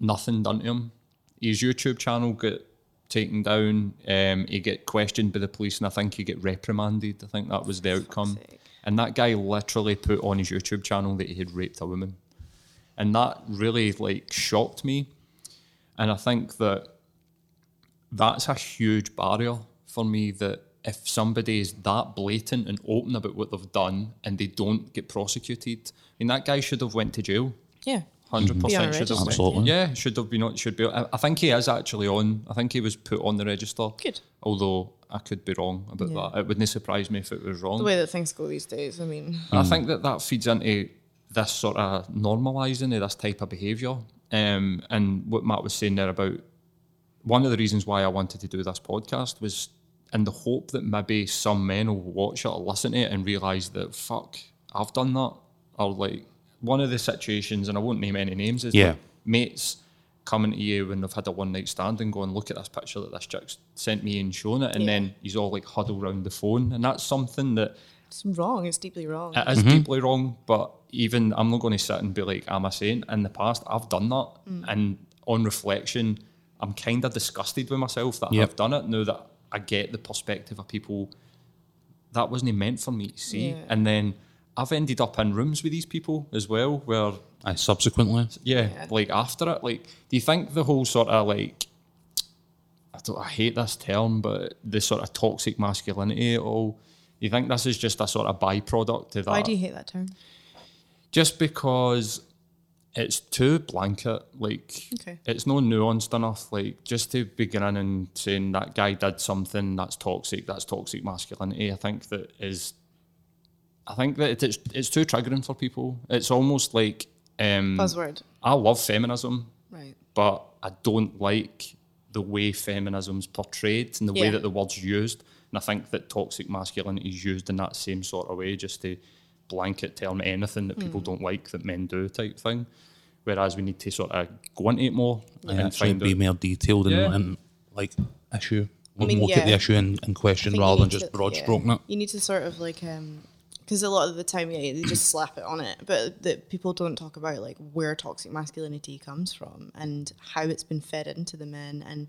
nothing done to him. His YouTube channel got taken down. Um, he get questioned by the police, and I think he get reprimanded. I think that was the outcome. And that guy literally put on his YouTube channel that he had raped a woman, and that really like shocked me. And I think that that's a huge barrier for me. That if somebody is that blatant and open about what they've done and they don't get prosecuted, I mean that guy should have went to jail. Yeah. Hundred Be on a percent should have. register, Absolutely. Yeah, should have been. on- Should be. I I think he is actually on. I think he was put on the register. Good. Although I could be wrong about Yeah. that. It wouldn't surprise me if it was wrong. The way that things go these days, I mean, And I think that that feeds into this sort of normalising of this type of behaviour. Um, and what Matt was saying there about one of the reasons why I wanted to do this podcast was in the hope that maybe some men will watch it or listen to it and realise that fuck, I've done that. Or like one of the situations, and I won't name any names, is Yeah. like mates coming to you when they've had a one night stand and going, look at this picture that this chick's sent me and shown it, and Yeah. then he's all like huddled around the phone, and that's something that it's wrong. It's deeply wrong. it is mm-hmm. deeply wrong, but even I'm not going to sit and be like, I'm a saint. In the past, I've done that. Mm. And on reflection, I'm kind of disgusted with myself that Yep. I've done it now that I get the perspective of people that wasn't meant for me to see. Yeah. And then I've ended up in rooms with these people as well where I subsequently. yeah, Yeah. like after it, like, do you think the whole sort of like, I don't, I hate this term, but the sort of toxic masculinity at all, do you think this is just a sort of byproduct of that? Why do you hate that term? just because it's too blanket, like Okay. it's no nuanced enough. Like just to begin and saying that guy did something that's toxic, that's toxic masculinity. I think that is, I think that it's it's too triggering for people. It's almost like um, Buzzword. I love feminism, Right. but I don't like the way feminism's portrayed and the way that the word's used. And I think that toxic masculinity is used in that same sort of way, just to blanket term anything that people don't like that men do type thing. Whereas we need to sort of go into it more and try and actually find be out. more detailed and, Yeah. and like issue. Look, mean, look at the issue in, in question rather than just to- broad yeah. stroking it. You need to sort of like um because a lot of the time yeah they just slap it on it but that people don't talk about like where toxic masculinity comes from and how it's been fed into the men and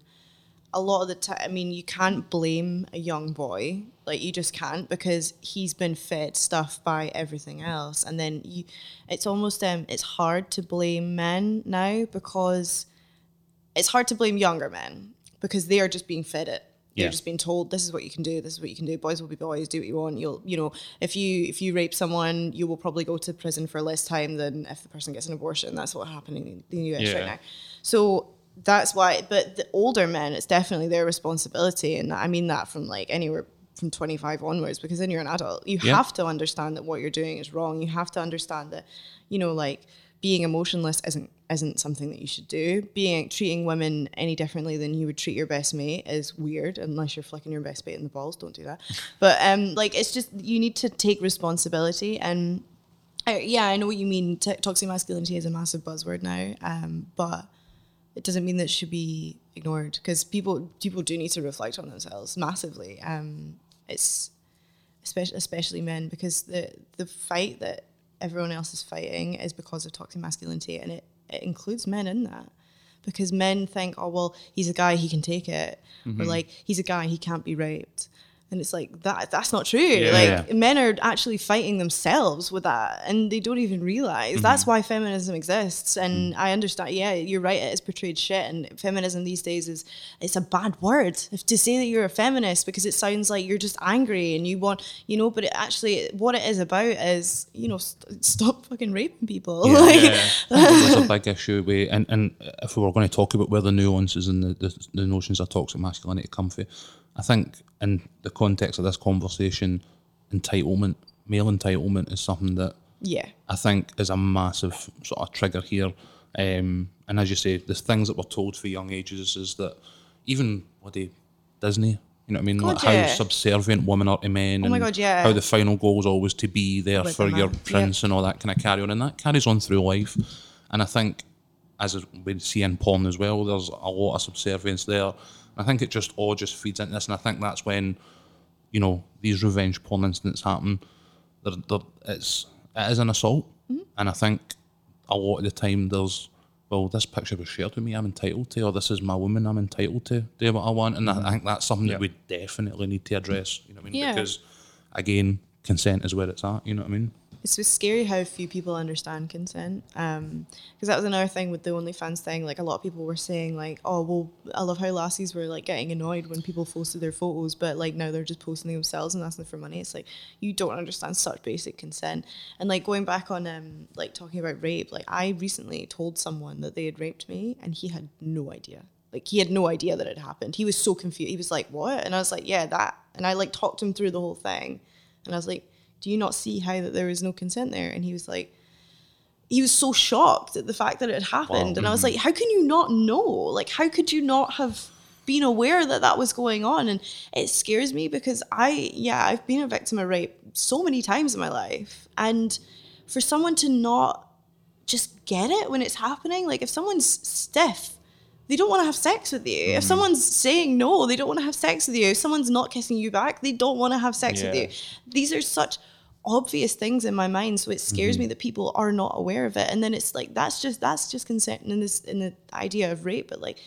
a lot of the time i mean you can't blame a young boy like you just can't because he's been fed stuff by everything else and then you it's almost um it's hard to blame men now because it's hard to blame younger men because they are just being fed it. They're just being told this is what you can do, this is what you can do. Boys will be boys, do what you want. You'll you know, if you if you rape someone, you will probably go to prison for less time than if the person gets an abortion. That's what's happening in the US Yeah. right now. So that's why but the older men, it's definitely their responsibility. And I mean that from like anywhere from 25 onwards because then you're an adult. You Yeah. have to understand that what you're doing is wrong. You have to understand that, you know, like being emotionless isn't isn't something that you should do. Being treating women any differently than you would treat your best mate is weird unless you're flicking your best mate in the balls. Don't do that. But um, like it's just you need to take responsibility and. I, yeah, I know what you mean. T- toxic masculinity is a massive buzzword now, um, but it doesn't mean that it should be ignored because people people do need to reflect on themselves massively. Um, it's especially especially men because the the fight that everyone else is fighting is because of toxic masculinity, and it, it includes men in that because men think, oh well, he's a guy, he can take it, or like he's a guy, he can't be raped. And it's like that that's not true. Yeah. like Yeah. men are actually fighting themselves with that and they don't even realize. That's Mm-hmm. why feminism exists. And Mm. I understand, yeah, you're right, it is portrayed shit and feminism these days is it's a bad word. If to say that you're a feminist because it sounds like you're just angry and you want you know, but it actually what it is about is, you know, st- stop fucking raping people. Like, that's a big issue with, and, and if we were going to talk about where the nuances and the, the, the notions of toxic masculinity come from, I think in the context of this conversation, entitlement, male entitlement is something that yeah. I think is a massive sort of trigger here. Um, and as you say, the things that we're told for young ages is that even what they Disney, you know what I mean, God, like yeah. how subservient women are to men, Oh and my God, yeah. how the final goal is always to be there With for your man, prince and all that kind of carry on, and that carries on through life. And I think, as we see in porn as well, there's a lot of subservience there. I think it just all just feeds into this, and I think that's when you know these revenge porn incidents happen. They're, they're, it's it is an assault, Mm-hmm. and I think a lot of the time there's well, this picture was shared with me, I'm entitled to, or this is my woman, I'm entitled to do what I want, and I, I think that's something Yeah. that we definitely need to address. You know what I mean? Yeah. Because again, consent is where it's at. You know what I mean? It's just scary how few people understand consent. Because that was another thing with the OnlyFans thing. Like a lot of people were saying, like, "Oh, well, I love how lassies were like getting annoyed when people posted their photos, but like now they're just posting themselves and asking for money." It's like you don't understand such basic consent. And like going back on um like talking about rape, like I recently told someone that they had raped me, and he had no idea. Like he had no idea that it happened. He was so confused. He was like, "What?" And I was like, "Yeah, that." And I like talked him through the whole thing, and I was like do you not see how that there was no consent there? And he was like, he was so shocked at the fact that it had happened. And I was mm-hmm. like, how can you not know? Like, how could you not have been aware that that was going on? And it scares me because I, yeah, I've been a victim of rape so many times in my life. And for someone to not just get it when it's happening, like if someone's stiff, they don't want to have sex with you. If mm-hmm. someone's saying no, they don't want to have sex with you. If someone's not kissing you back, they don't want to have sex with you. These are such obvious things in my mind, so it scares mm-hmm. me that people are not aware of it. And then it's like that's just that's just consent in this in the idea of rape, but like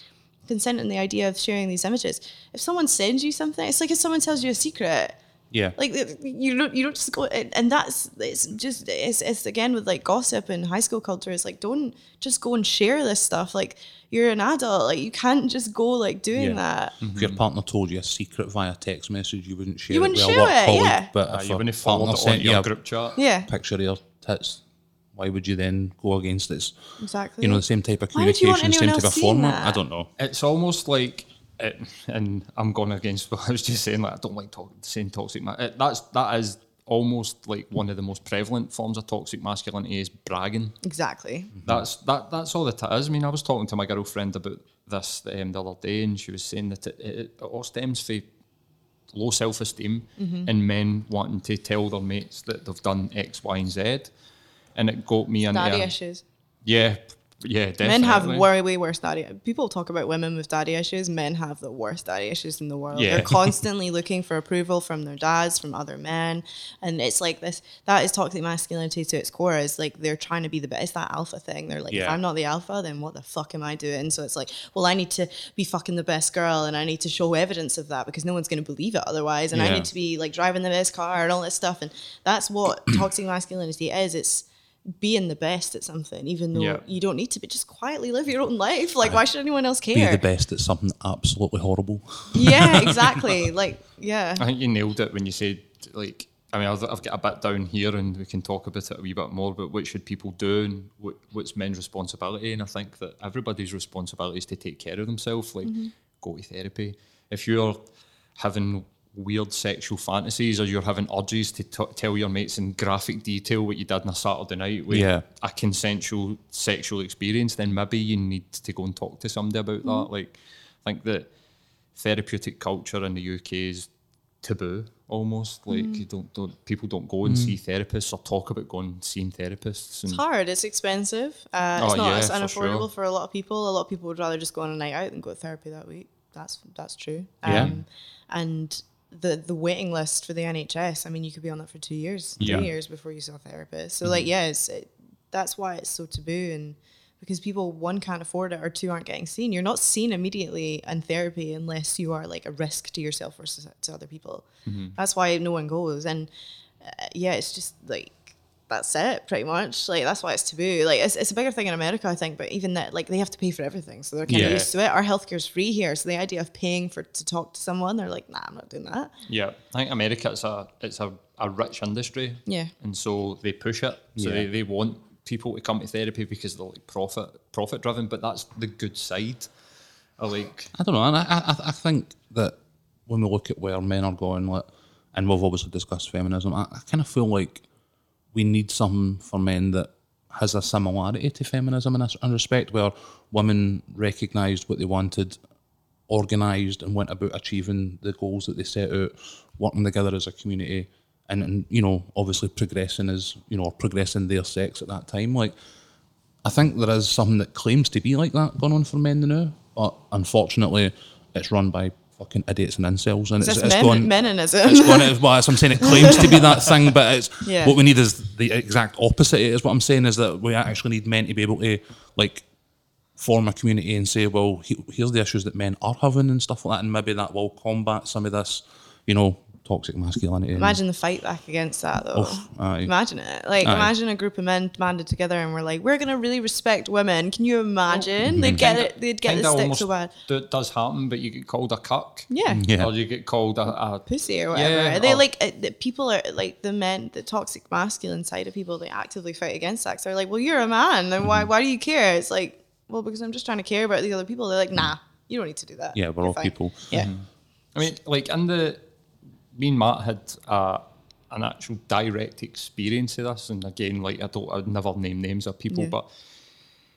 consent in the idea of sharing these images. If someone sends you something, it's like if someone tells you a secret Yeah. like you don't you don't just go and that's it's just it's, it's again with like gossip and high school culture it's like don't just go and share this stuff like you're an adult like you can't just go like doing Yeah. that If your partner told you a secret via text message, you wouldn't share You it wouldn't with share it, colleague. yeah. But Uh, if you a wouldn't follow partner it on sent you your a group chat. yeah picture of your tits, why would you then go against this? Exactly you know, the same type of Why would you want communication, same type of format. that? I don't know. It's almost like, it, and I'm going against what I was just saying. Like I don't like talk, saying toxic. Ma- it, that's that is almost like one of the most prevalent forms of toxic masculinity is bragging. exactly That's that. That's all it is. I mean, I was talking to my girlfriend about this um, the other day, and she was saying that it, it, it all stems from low self esteem and men wanting to tell their mates that they've done X, Y, and Z, and it got me into daddy a- issues Yeah, yeah, definitely. men have way way worse daddy people talk about women with daddy issues. Men have the worst daddy issues in the world. Yeah. they're constantly looking for approval from their dads from other men and it's like this that is toxic masculinity to its core is like they're trying to be the best it's that alpha thing. They're like if i'm not the alpha then what the fuck am i doing? So it's like well i need to be fucking the best girl and i need to show evidence of that because no one's going to believe it otherwise and i need to be like driving the best car and all this stuff and that's what toxic masculinity is. It's being the best at something, even though Yeah. you don't need to, but just quietly live your own life. Like, why should anyone else care? Be care? the best at something absolutely horrible. Yeah, exactly. like, yeah. I think you nailed it when you said like. I mean, I've, I've got a bit down here, and we can talk about it a wee bit more. But what should people do, and what, what's men's responsibility? And I think that everybody's responsibility is to take care of themselves. Like, mm-hmm. go to therapy. If you're having weird sexual fantasies, or you're having urges to t- tell your mates in graphic detail what you did on a Saturday night with Yeah. a consensual sexual experience, then maybe you need to go and talk to somebody about that. Like, I think that therapeutic culture in the UK is taboo almost. Like you don't, don't people don't go and see therapists or talk about going and seeing therapists. And It's hard. It's expensive. Uh, Oh, it's not. yeah, it's for unaffordable sure. for a lot of people. A lot of people would rather just go on a night out than go to therapy that week. That's that's true. Yeah. Um, and the the waiting list for the NHS. I mean, you could be on that for two years, three Yeah. years before you saw a therapist. So like, yeah, it, that's why it's so taboo and because people one can't afford it or two aren't getting seen. You're not seen immediately in therapy unless you are like a risk to yourself or to other people. That's why no one goes. And uh, yeah, it's just like that's it pretty much. Like that's why it's taboo. Like it's, it's a bigger thing in America, I think. But even that, like they have to pay for everything, so they're kind of Yeah. used to it. Our healthcare's free here, so the idea of paying for to talk to someone, they're like, nah, I'm not doing that. Yeah, I think America it's a it's a, a rich industry. Yeah. and so they push it. So Yeah. they, they want people to come to therapy because they're like profit profit driven. But that's the good side. I like I don't know. And I, I, I think that when we look at where men are going, like, and we've obviously discussed feminism, I, I kind of feel like we need something for men that has a similarity to feminism in in respect, where women recognised what they wanted, organised, and went about achieving the goals that they set out, working together as a community, and, and you know, obviously progressing as you know, progressing their sex at that time, like. I think there is something that claims to be like that going on for men now, but unfortunately, it's run by fucking idiots and incels, and it's, It's it's men, going. meninism. It's going. Well, I'm saying. It claims to be that thing, but it's Yeah. what we need is the exact opposite. Is what I'm saying is that we actually need men to be able to like form a community and say, well, he, here's the issues that men are having and stuff like that, and maybe that will combat some of this, you know, toxic masculinity. Imagine the fight back against that, though. Oof, imagine it. Like, Aye. imagine a group of men banded together and we're like, we're gonna really respect women. Can you imagine? They'd get it. They'd get kinda the stick so bad. d- does happen, but you get called a cuck. Yeah. Yeah. or you get called a, a Pussy or whatever. Yeah, they or- like uh, the people are like the men, the toxic masculine side of people. They actively fight against that. 'cause they're like, well, you're a man, then Mm-hmm. why? Why do you care? It's like, well, because I'm just trying to care about the other people. They're like, nah, you don't need to do that. Yeah, we're You're all fine." people. Yeah. I mean, like in the me and Matt had uh, an actual direct experience of this, and again, like I don't, I'd never name names of people, Yeah. but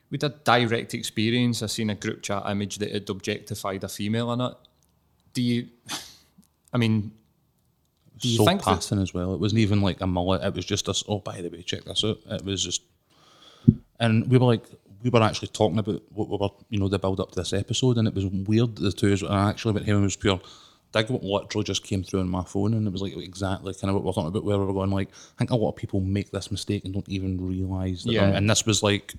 we did direct experience. I seen a group chat image that had objectified a female in it. Do you? I mean, do you so think that, passing as well. It wasn't even like a mullet. It was just us. Oh, by the way, check this out. It was just, and we were like, we were actually talking about what we were, you know, the build up to this episode, and it was weird. The two, of us- and actually, what him was pure. Dig what literally just came through on my phone, and it was like exactly kind of what we're talking about. Where we were going, like, I think a lot of people make this mistake and don't even realise that. Yeah. And this was like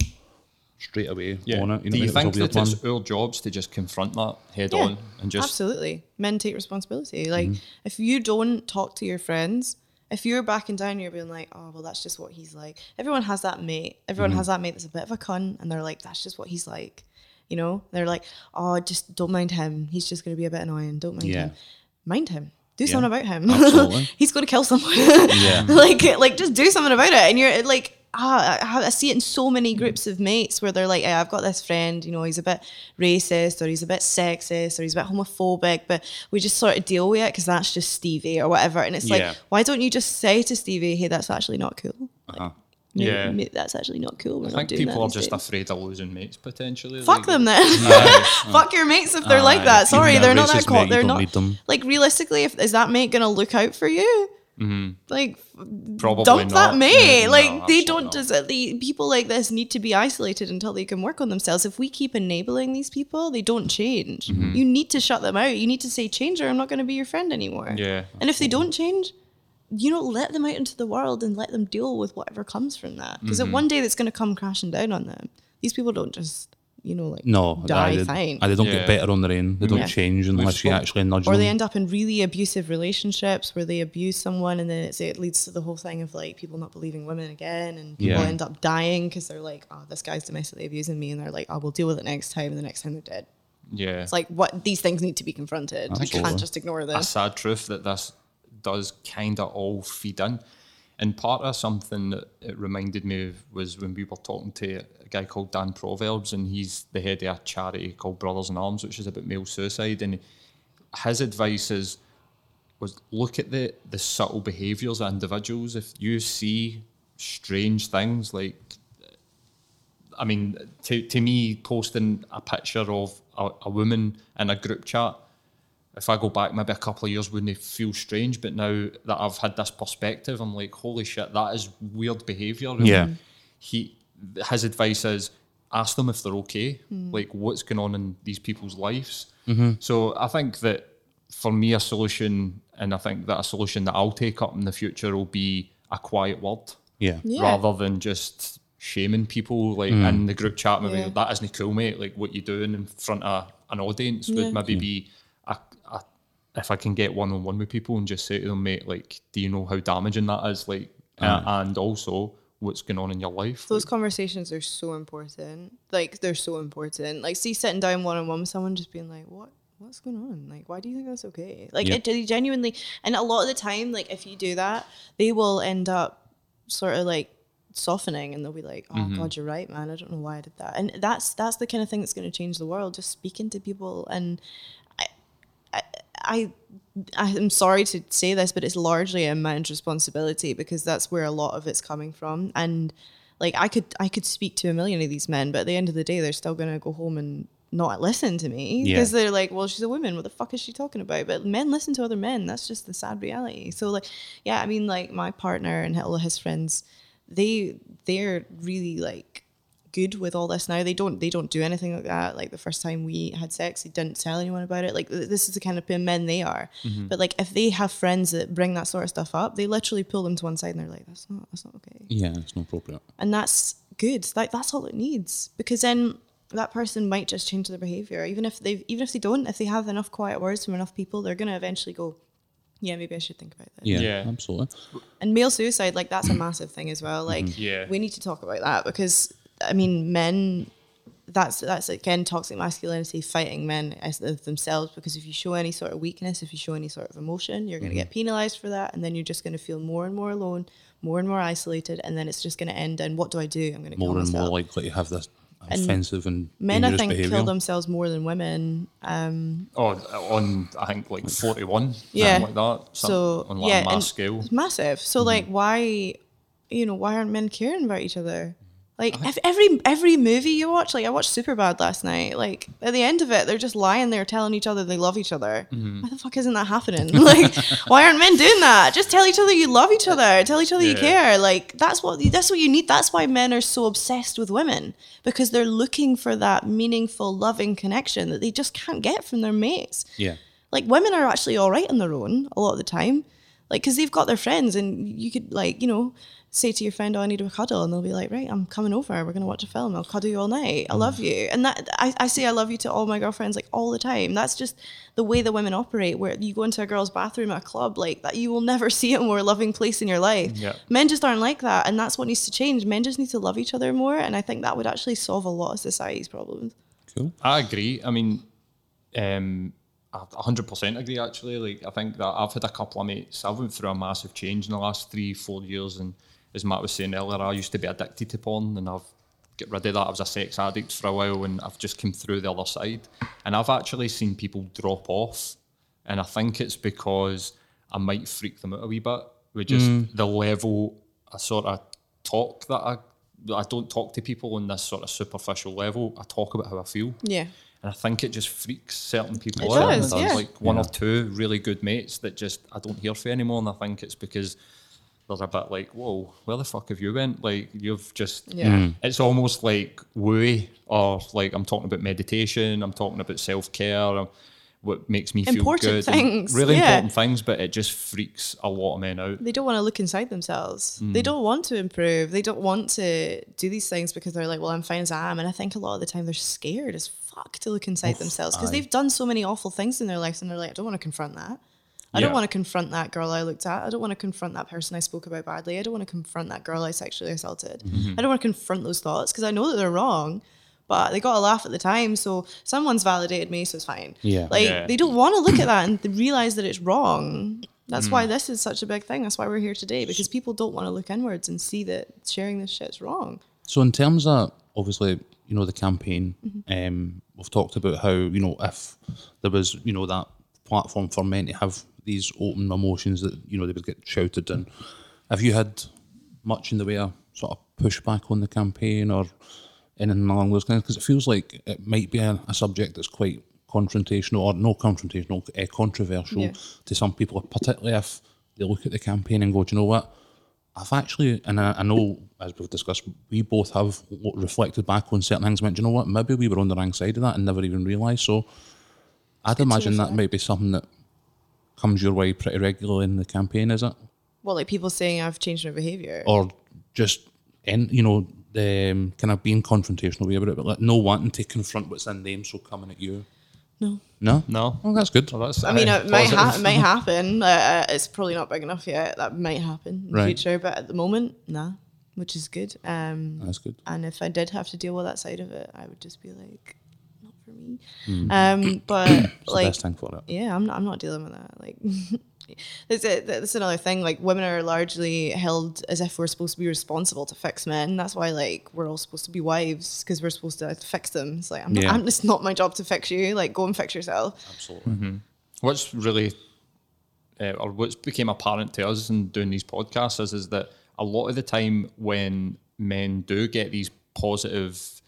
straight away yeah, on it. You know, do you it think that it's one. our jobs to just confront that head Yeah, on and just absolutely men take responsibility like Mm-hmm. if you don't talk to your friends if you're backing down you're being like oh well that's just what he's like everyone has that mate everyone Mm-hmm. has that mate that's a bit of a cunt and they're like that's just what he's like you know? They're like oh just don't mind him. He's just going to be a bit annoying. Don't mind Yeah. him. Mind him. Do Yeah, something about him. He's going to kill someone. Yeah. like like just do something about it. And you're like ah, I, I see it in so many groups of mates where they're like "Hey, I've got this friend you know he's a bit racist or he's a bit sexist or he's a bit homophobic but we just sort of deal with it because that's just Stevie or whatever. And it's Yeah. like why don't you just say to Stevie hey that's actually not cool Uh-huh. Mate, Yeah. mate, that's actually not cool we're I not think doing people that are just days." afraid of losing mates potentially. Fuck like- them then. Fuck your mates if they're like that. Sorry, you've they're not that racist cool. mate, They're don't them. like realistically. If is that mate gonna look out for you? Like Probably dump that mate. Yeah, like no, they don't not. just the people like this need to be isolated until they can work on themselves. If we keep enabling these people, they don't change. Mm-hmm. You need to shut them out. You need to say change or I'm not going to be your friend anymore. Yeah, And if they don't change, you know, let them out into the world and let them deal with whatever comes from that. Because Mm-hmm. one day that's going to come crashing down on them. These people don't just, you know, like No, die they, fine. aye, they don't Yeah. get better on their own. They don't Yeah. change unless you actually nudge or them. Or they end up in really abusive relationships where they abuse someone and then it's, it leads to the whole thing of like people not believing women again and people Yeah. end up dying because they're like oh this guy's domestically abusing me and they're like oh we'll deal with it next time and the next time they're dead yeah. it's like what these things need to be confronted you can't just ignore a this sad truth that this does kind of all feed in. And part of something that it reminded me of was when we were talking to a guy called Dan Proverbs, and he's the head of a charity called Brothers in Arms, which is about male suicide. And his advice is was look at the the subtle behaviours of individuals. If you see strange things like I mean, to, to me, posting a picture of a, a woman in a group chat, if I go back maybe a couple of years, wouldn't it feel strange? But now that I've had this perspective, I'm like, holy shit, that is weird behaviour. And Yeah. He, his advice is ask them if they're okay, hmm. like what's going on in these people's lives. Mm-hmm. So I think that for me, a solution, and I think that a solution that I'll take up in the future will be a quiet word yeah. Yeah. rather than just shaming people like hmm. in the group chat. Maybe Yeah. that isn't cool, mate. Like what you're doing in front of an audience Yeah. would maybe be a, a, if I can get one on one with people and just say to them, mate, like, do you know how damaging that is? Like, uh, and also what's going on in your life. Those conversations are so important. Like they're so important. Like see sitting down one on one with someone just being like, What what's going on? Like why do you think that's okay? Like Yeah. it genuinely and a lot of the time, like if you do that, they will end up sort of like softening and they'll be like, Oh God, you're right, man. I don't know why I did that. And that's that's the kind of thing that's gonna change the world. Just speaking to people and I I'm sorry to say this, but it's largely a man's responsibility because that's where a lot of it's coming from. And like I could I could speak to a million of these men, but at the end of the day, they're still gonna go home and not listen to me Yeah. because they're like, well, she's a woman. What the fuck is she talking about? But men listen to other men. That's just the sad reality. So like, yeah, I mean, like my partner and all of his friends, they they're really like good with all this now. They don't they don't do anything like that. Like the first time we had sex, they didn't tell anyone about it. Like this is the kind of men they are. Mm-hmm. But like if they have friends that bring that sort of stuff up, they literally pull them to one side and they're like, "That's not that's not okay." Yeah, it's not appropriate. And that's good. Like that's all it needs because then that person might just change their behavior. Even if they even if they don't, if they have enough quiet words from enough people, they're gonna eventually go, "Yeah, maybe I should think about that. Yeah, Yeah. absolutely. and male suicide like that's a massive thing as well like mm-hmm. Yeah. we need to talk about that because i mean men that's that's again toxic masculinity fighting men as themselves because if you show any sort of weakness if you show any sort of emotion you're going to get penalized for that and then you're just going to feel more and more alone more and more isolated and then it's just going to end in what do i do i'm going to More and more likely to have this offensive and men i think behaviour. kill themselves more than women um Oh, on I think like forty one, Yeah. like that. Some, so on like yeah a mass scale. it's massive so like why you know why aren't men caring about each other like uh-huh. if every every movie you watch like i watched superbad last night. Like at the end of it they're just lying there telling each other they love each other. Mm-hmm. Why the fuck isn't that happening? Like why aren't men doing that? Just tell each other you love each other. Tell each other you care. Like that's what that's what you need. That's why men are so obsessed with women because they're looking for that meaningful loving connection that they just can't get from their mates. Yeah. like women are actually all right on their own a lot of the time. Like because they've got their friends and you could like you know say to your friend oh i need a cuddle and they'll be like right i'm coming over. We're going to watch a film. I'll cuddle you all night. I love you. And that I, I say i love you to all my girlfriends like all the time. That's just the way the women operate where you go into a girl's bathroom at a club like that you will never see a more loving place in your life. Yeah. men just aren't like that and that's what needs to change. Men just need to love each other more and i think that would actually solve a lot of society's problems. Cool. I agree. I mean, um, I 100% agree actually. Like, I think that I've had a couple of mates, I've went through a massive change in the last three, four years. And as Matt was saying earlier, I used to be addicted to porn and I've get rid of that. I was a sex addict for a while and I've just come through the other side. And I've actually seen people drop off. And I think it's because I might freak them out a wee bit with just mm. the level of sort of talk that I I don't talk to people on this sort of superficial level. I talk about how I feel. yeah And I think it just freaks certain people It out. does, There's yeah. like one or two really good mates that just I don't hear from anymore. And I think it's because they're a bit like, whoa, where the fuck have you went? Like you've just Yeah. it's almost like wooey or like I'm talking about meditation, I'm talking about self care, what makes me feel good. things, Really yeah. important things, but it just freaks a lot of men out. they don't want to look inside themselves. Mm. They don't want to improve. They don't want to do these things because they're like, well, I'm fine as I am. And I think a lot of the time they're scared as fuck to look inside themselves because they've done so many awful things in their lives and they're like, I don't want to confront that. I don't want to confront that girl I looked at. I don't want to confront that person I spoke about badly. I don't want to confront that girl I sexually assaulted. Mm-hmm. I don't want to confront those thoughts because I know that they're wrong. But they got a laugh at the time, so someone's validated me, so it's fine. Yeah. Like Yeah. they don't want to look at that and they realize that it's wrong. That's Mm. why this is such a big thing. That's why we're here today because people don't want to look inwards and see that sharing this shit's wrong. So in terms of obviously, you know, the campaign, Mm-hmm. um, we've talked about how you know if there was you know that platform for men to have these open emotions that you know they would get shouted and have you had much in the way of sort of pushback on the campaign or anything along those lines? Because it feels like it might be a, a subject that's quite confrontational or no confrontational, uh, controversial Yeah. to some people, particularly if they look at the campaign and go, do you know what? I've actually, and I, I know, as we've discussed, we both have reflected back on certain things. and Went, you know what? Maybe we were on the wrong side of that and never even realised. So, I'd imagine that might be something that comes your way pretty regularly in the campaign, is it? Well, like people saying I've changed my behavior. Or just, in, you know, um, kind of being confrontational way about it, but like no wanting to confront what's in them, so coming at you. No. No, No. Oh, that's good. Well, that's, I mean, uh, it might, ha- it might happen. Uh, uh, it's probably not big enough yet. That might happen in the Right. future, but at the moment, nah, which is good. Um, That's good. and if I did have to deal with that side of it, I would just be like, not for me. Hmm. Um, but It's the like, best thing for it. yeah, I'm not, I'm not dealing with that. Like, that's it. That's another thing. Like, women are largely held as if we're supposed to be responsible to fix men. That's why, like, we're all supposed to be wives because we're supposed to fix them. It's like, I'm not, I'm, it's not my job to fix you. Like, go and fix yourself. Absolutely. what's really uh, or what's became apparent to us in doing these podcasts is, is that a lot of the time when men do get these positive I don't know,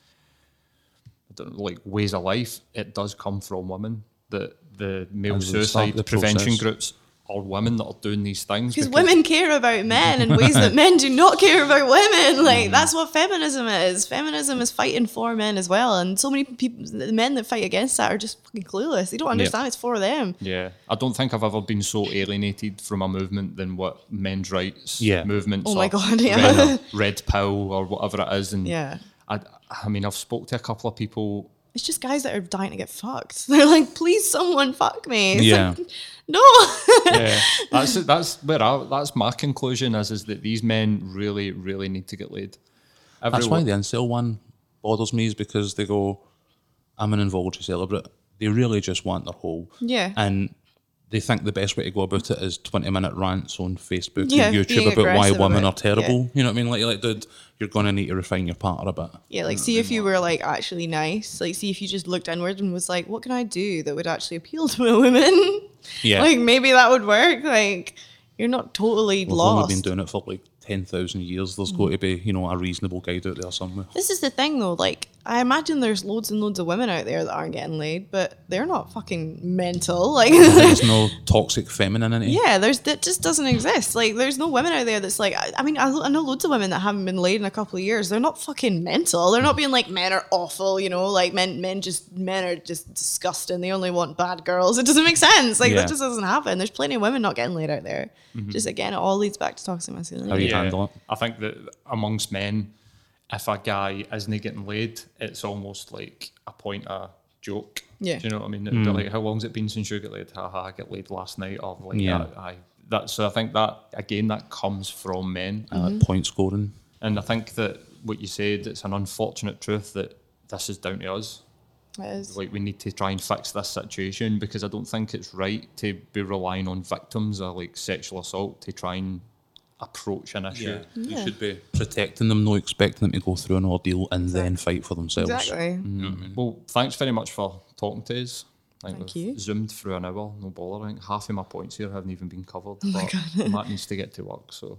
like ways of life, it does come from women. That the male As we start suicide the prevention process. groups are women that are doing these things. Because women care about men in ways that men do not care about women. Like mm. that's what feminism is. Feminism is fighting for men as well. And so many people, the men that fight against that are just fucking clueless. They don't understand it's for them. Yeah, I don't think I've ever been so alienated from a movement than what men's rights Yeah. movements. Oh my or God, yeah. Red, red pill or whatever it is, and Yeah. I, I mean, I've spoke to a couple of people. It's just guys that are dying to get fucked. They're like, please, someone fuck me. It's Yeah. like, no. Yeah, that's that's where I, that's my conclusion is is that these men really, really need to get laid. That's why the incel one bothers me is because they go, I'm an involuntary celibate. They really just want their whole. Yeah. And they think the best way to go about it is 20 minute rants on Facebook Yeah, and YouTube about why women about- are terrible. You know what I mean? Like, like, dude, you're going to need to refine your partner a bit. Yeah, like see if you were like actually nice. Like see if you just looked inward and was like, what can I do that would actually appeal to a woman? Yeah. Like maybe that would work. Like you're not totally lost. We've been doing it for like 10,000 years. There's got to be, you know, a reasonable guide out there somewhere. This is the thing though, like I imagine there's loads and loads of women out there that aren't getting laid, but they're not fucking mental. Like There's no toxic femininity. Yeah, there's that just doesn't exist. Like, there's no women out there that's like. I, I mean, I, I know loads of women that haven't been laid in a couple of years. They're not fucking mental. They're not being like men are awful. You know, like men, men just men are just disgusting. They only want bad girls. It doesn't make sense. Like Yeah. that just doesn't happen. There's plenty of women not getting laid out there. Mm-hmm. Just again, it all leads back to toxic masculinity. How you handle it. I think that amongst men, if a guy isn't getting laid, it's almost like a point of joke. Yeah. Do you know what I mean? It'd be like, how long's it been since you got laid? Ha ha, I get laid last night. Of like, Yeah. yeah. I, that, so I think that, again, that comes from men. I like mm-hmm. point scoring. And I think that what you said, it's an unfortunate truth that this is down to us. It is. Like we need to try and fix this situation because I don't think it's right to be relying on victims of like sexual assault to try and approach an issue. You Yeah. should be protecting them, not expecting them to go through an ordeal and then fight for themselves. Exactly. Mm. Well, thanks very much for talking to us. I think Thank we've you. Zoomed through an hour, no bother. I think half of my points here haven't even been covered. Oh my! Matt needs to get to work, so.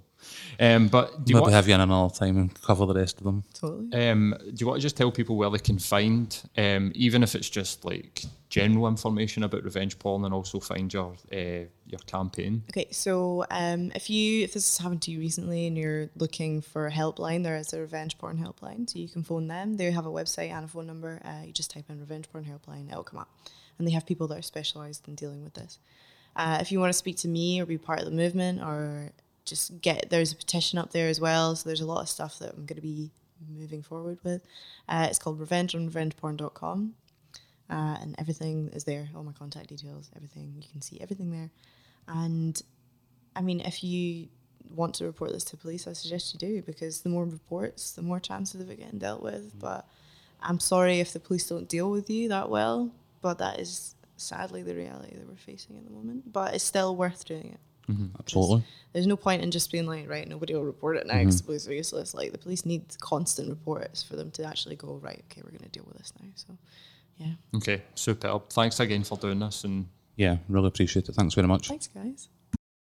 Um, but do you Maybe want? have you in another time and cover the rest of them. Totally. Um, do you want to just tell people where they can find, um, even if it's just like general information about revenge porn, and also find your uh, your campaign? Okay, so um, if you if this has happened to you recently and you're looking for a helpline, there is a revenge porn helpline, so you can phone them. They have a website and a phone number. Uh, you just type in revenge porn helpline, it'll come up, and they have people that are specialised in dealing with this. Uh, if you want to speak to me or be part of the movement or just get there's a petition up there as well, so there's a lot of stuff that I'm going to be moving forward with. Uh, it's called revenge on revengeporn.com. Uh, and everything is there, all my contact details, everything. You can see everything there. And I mean, if you want to report this to police, I suggest you do because the more reports, the more chances of it getting dealt with. But I'm sorry if the police don't deal with you that well, but that is sadly the reality that we're facing at the moment. But it's still worth doing it. Absolutely. There's no point in just being like, right, nobody will report it now Mm-hmm. because the police are useless. Like the police need constant reports for them to actually go, right, okay, we're going to deal with this now. So, yeah. Okay, superb. Thanks again for doing this, and Yeah, really appreciate it. Thanks very much. Thanks, guys.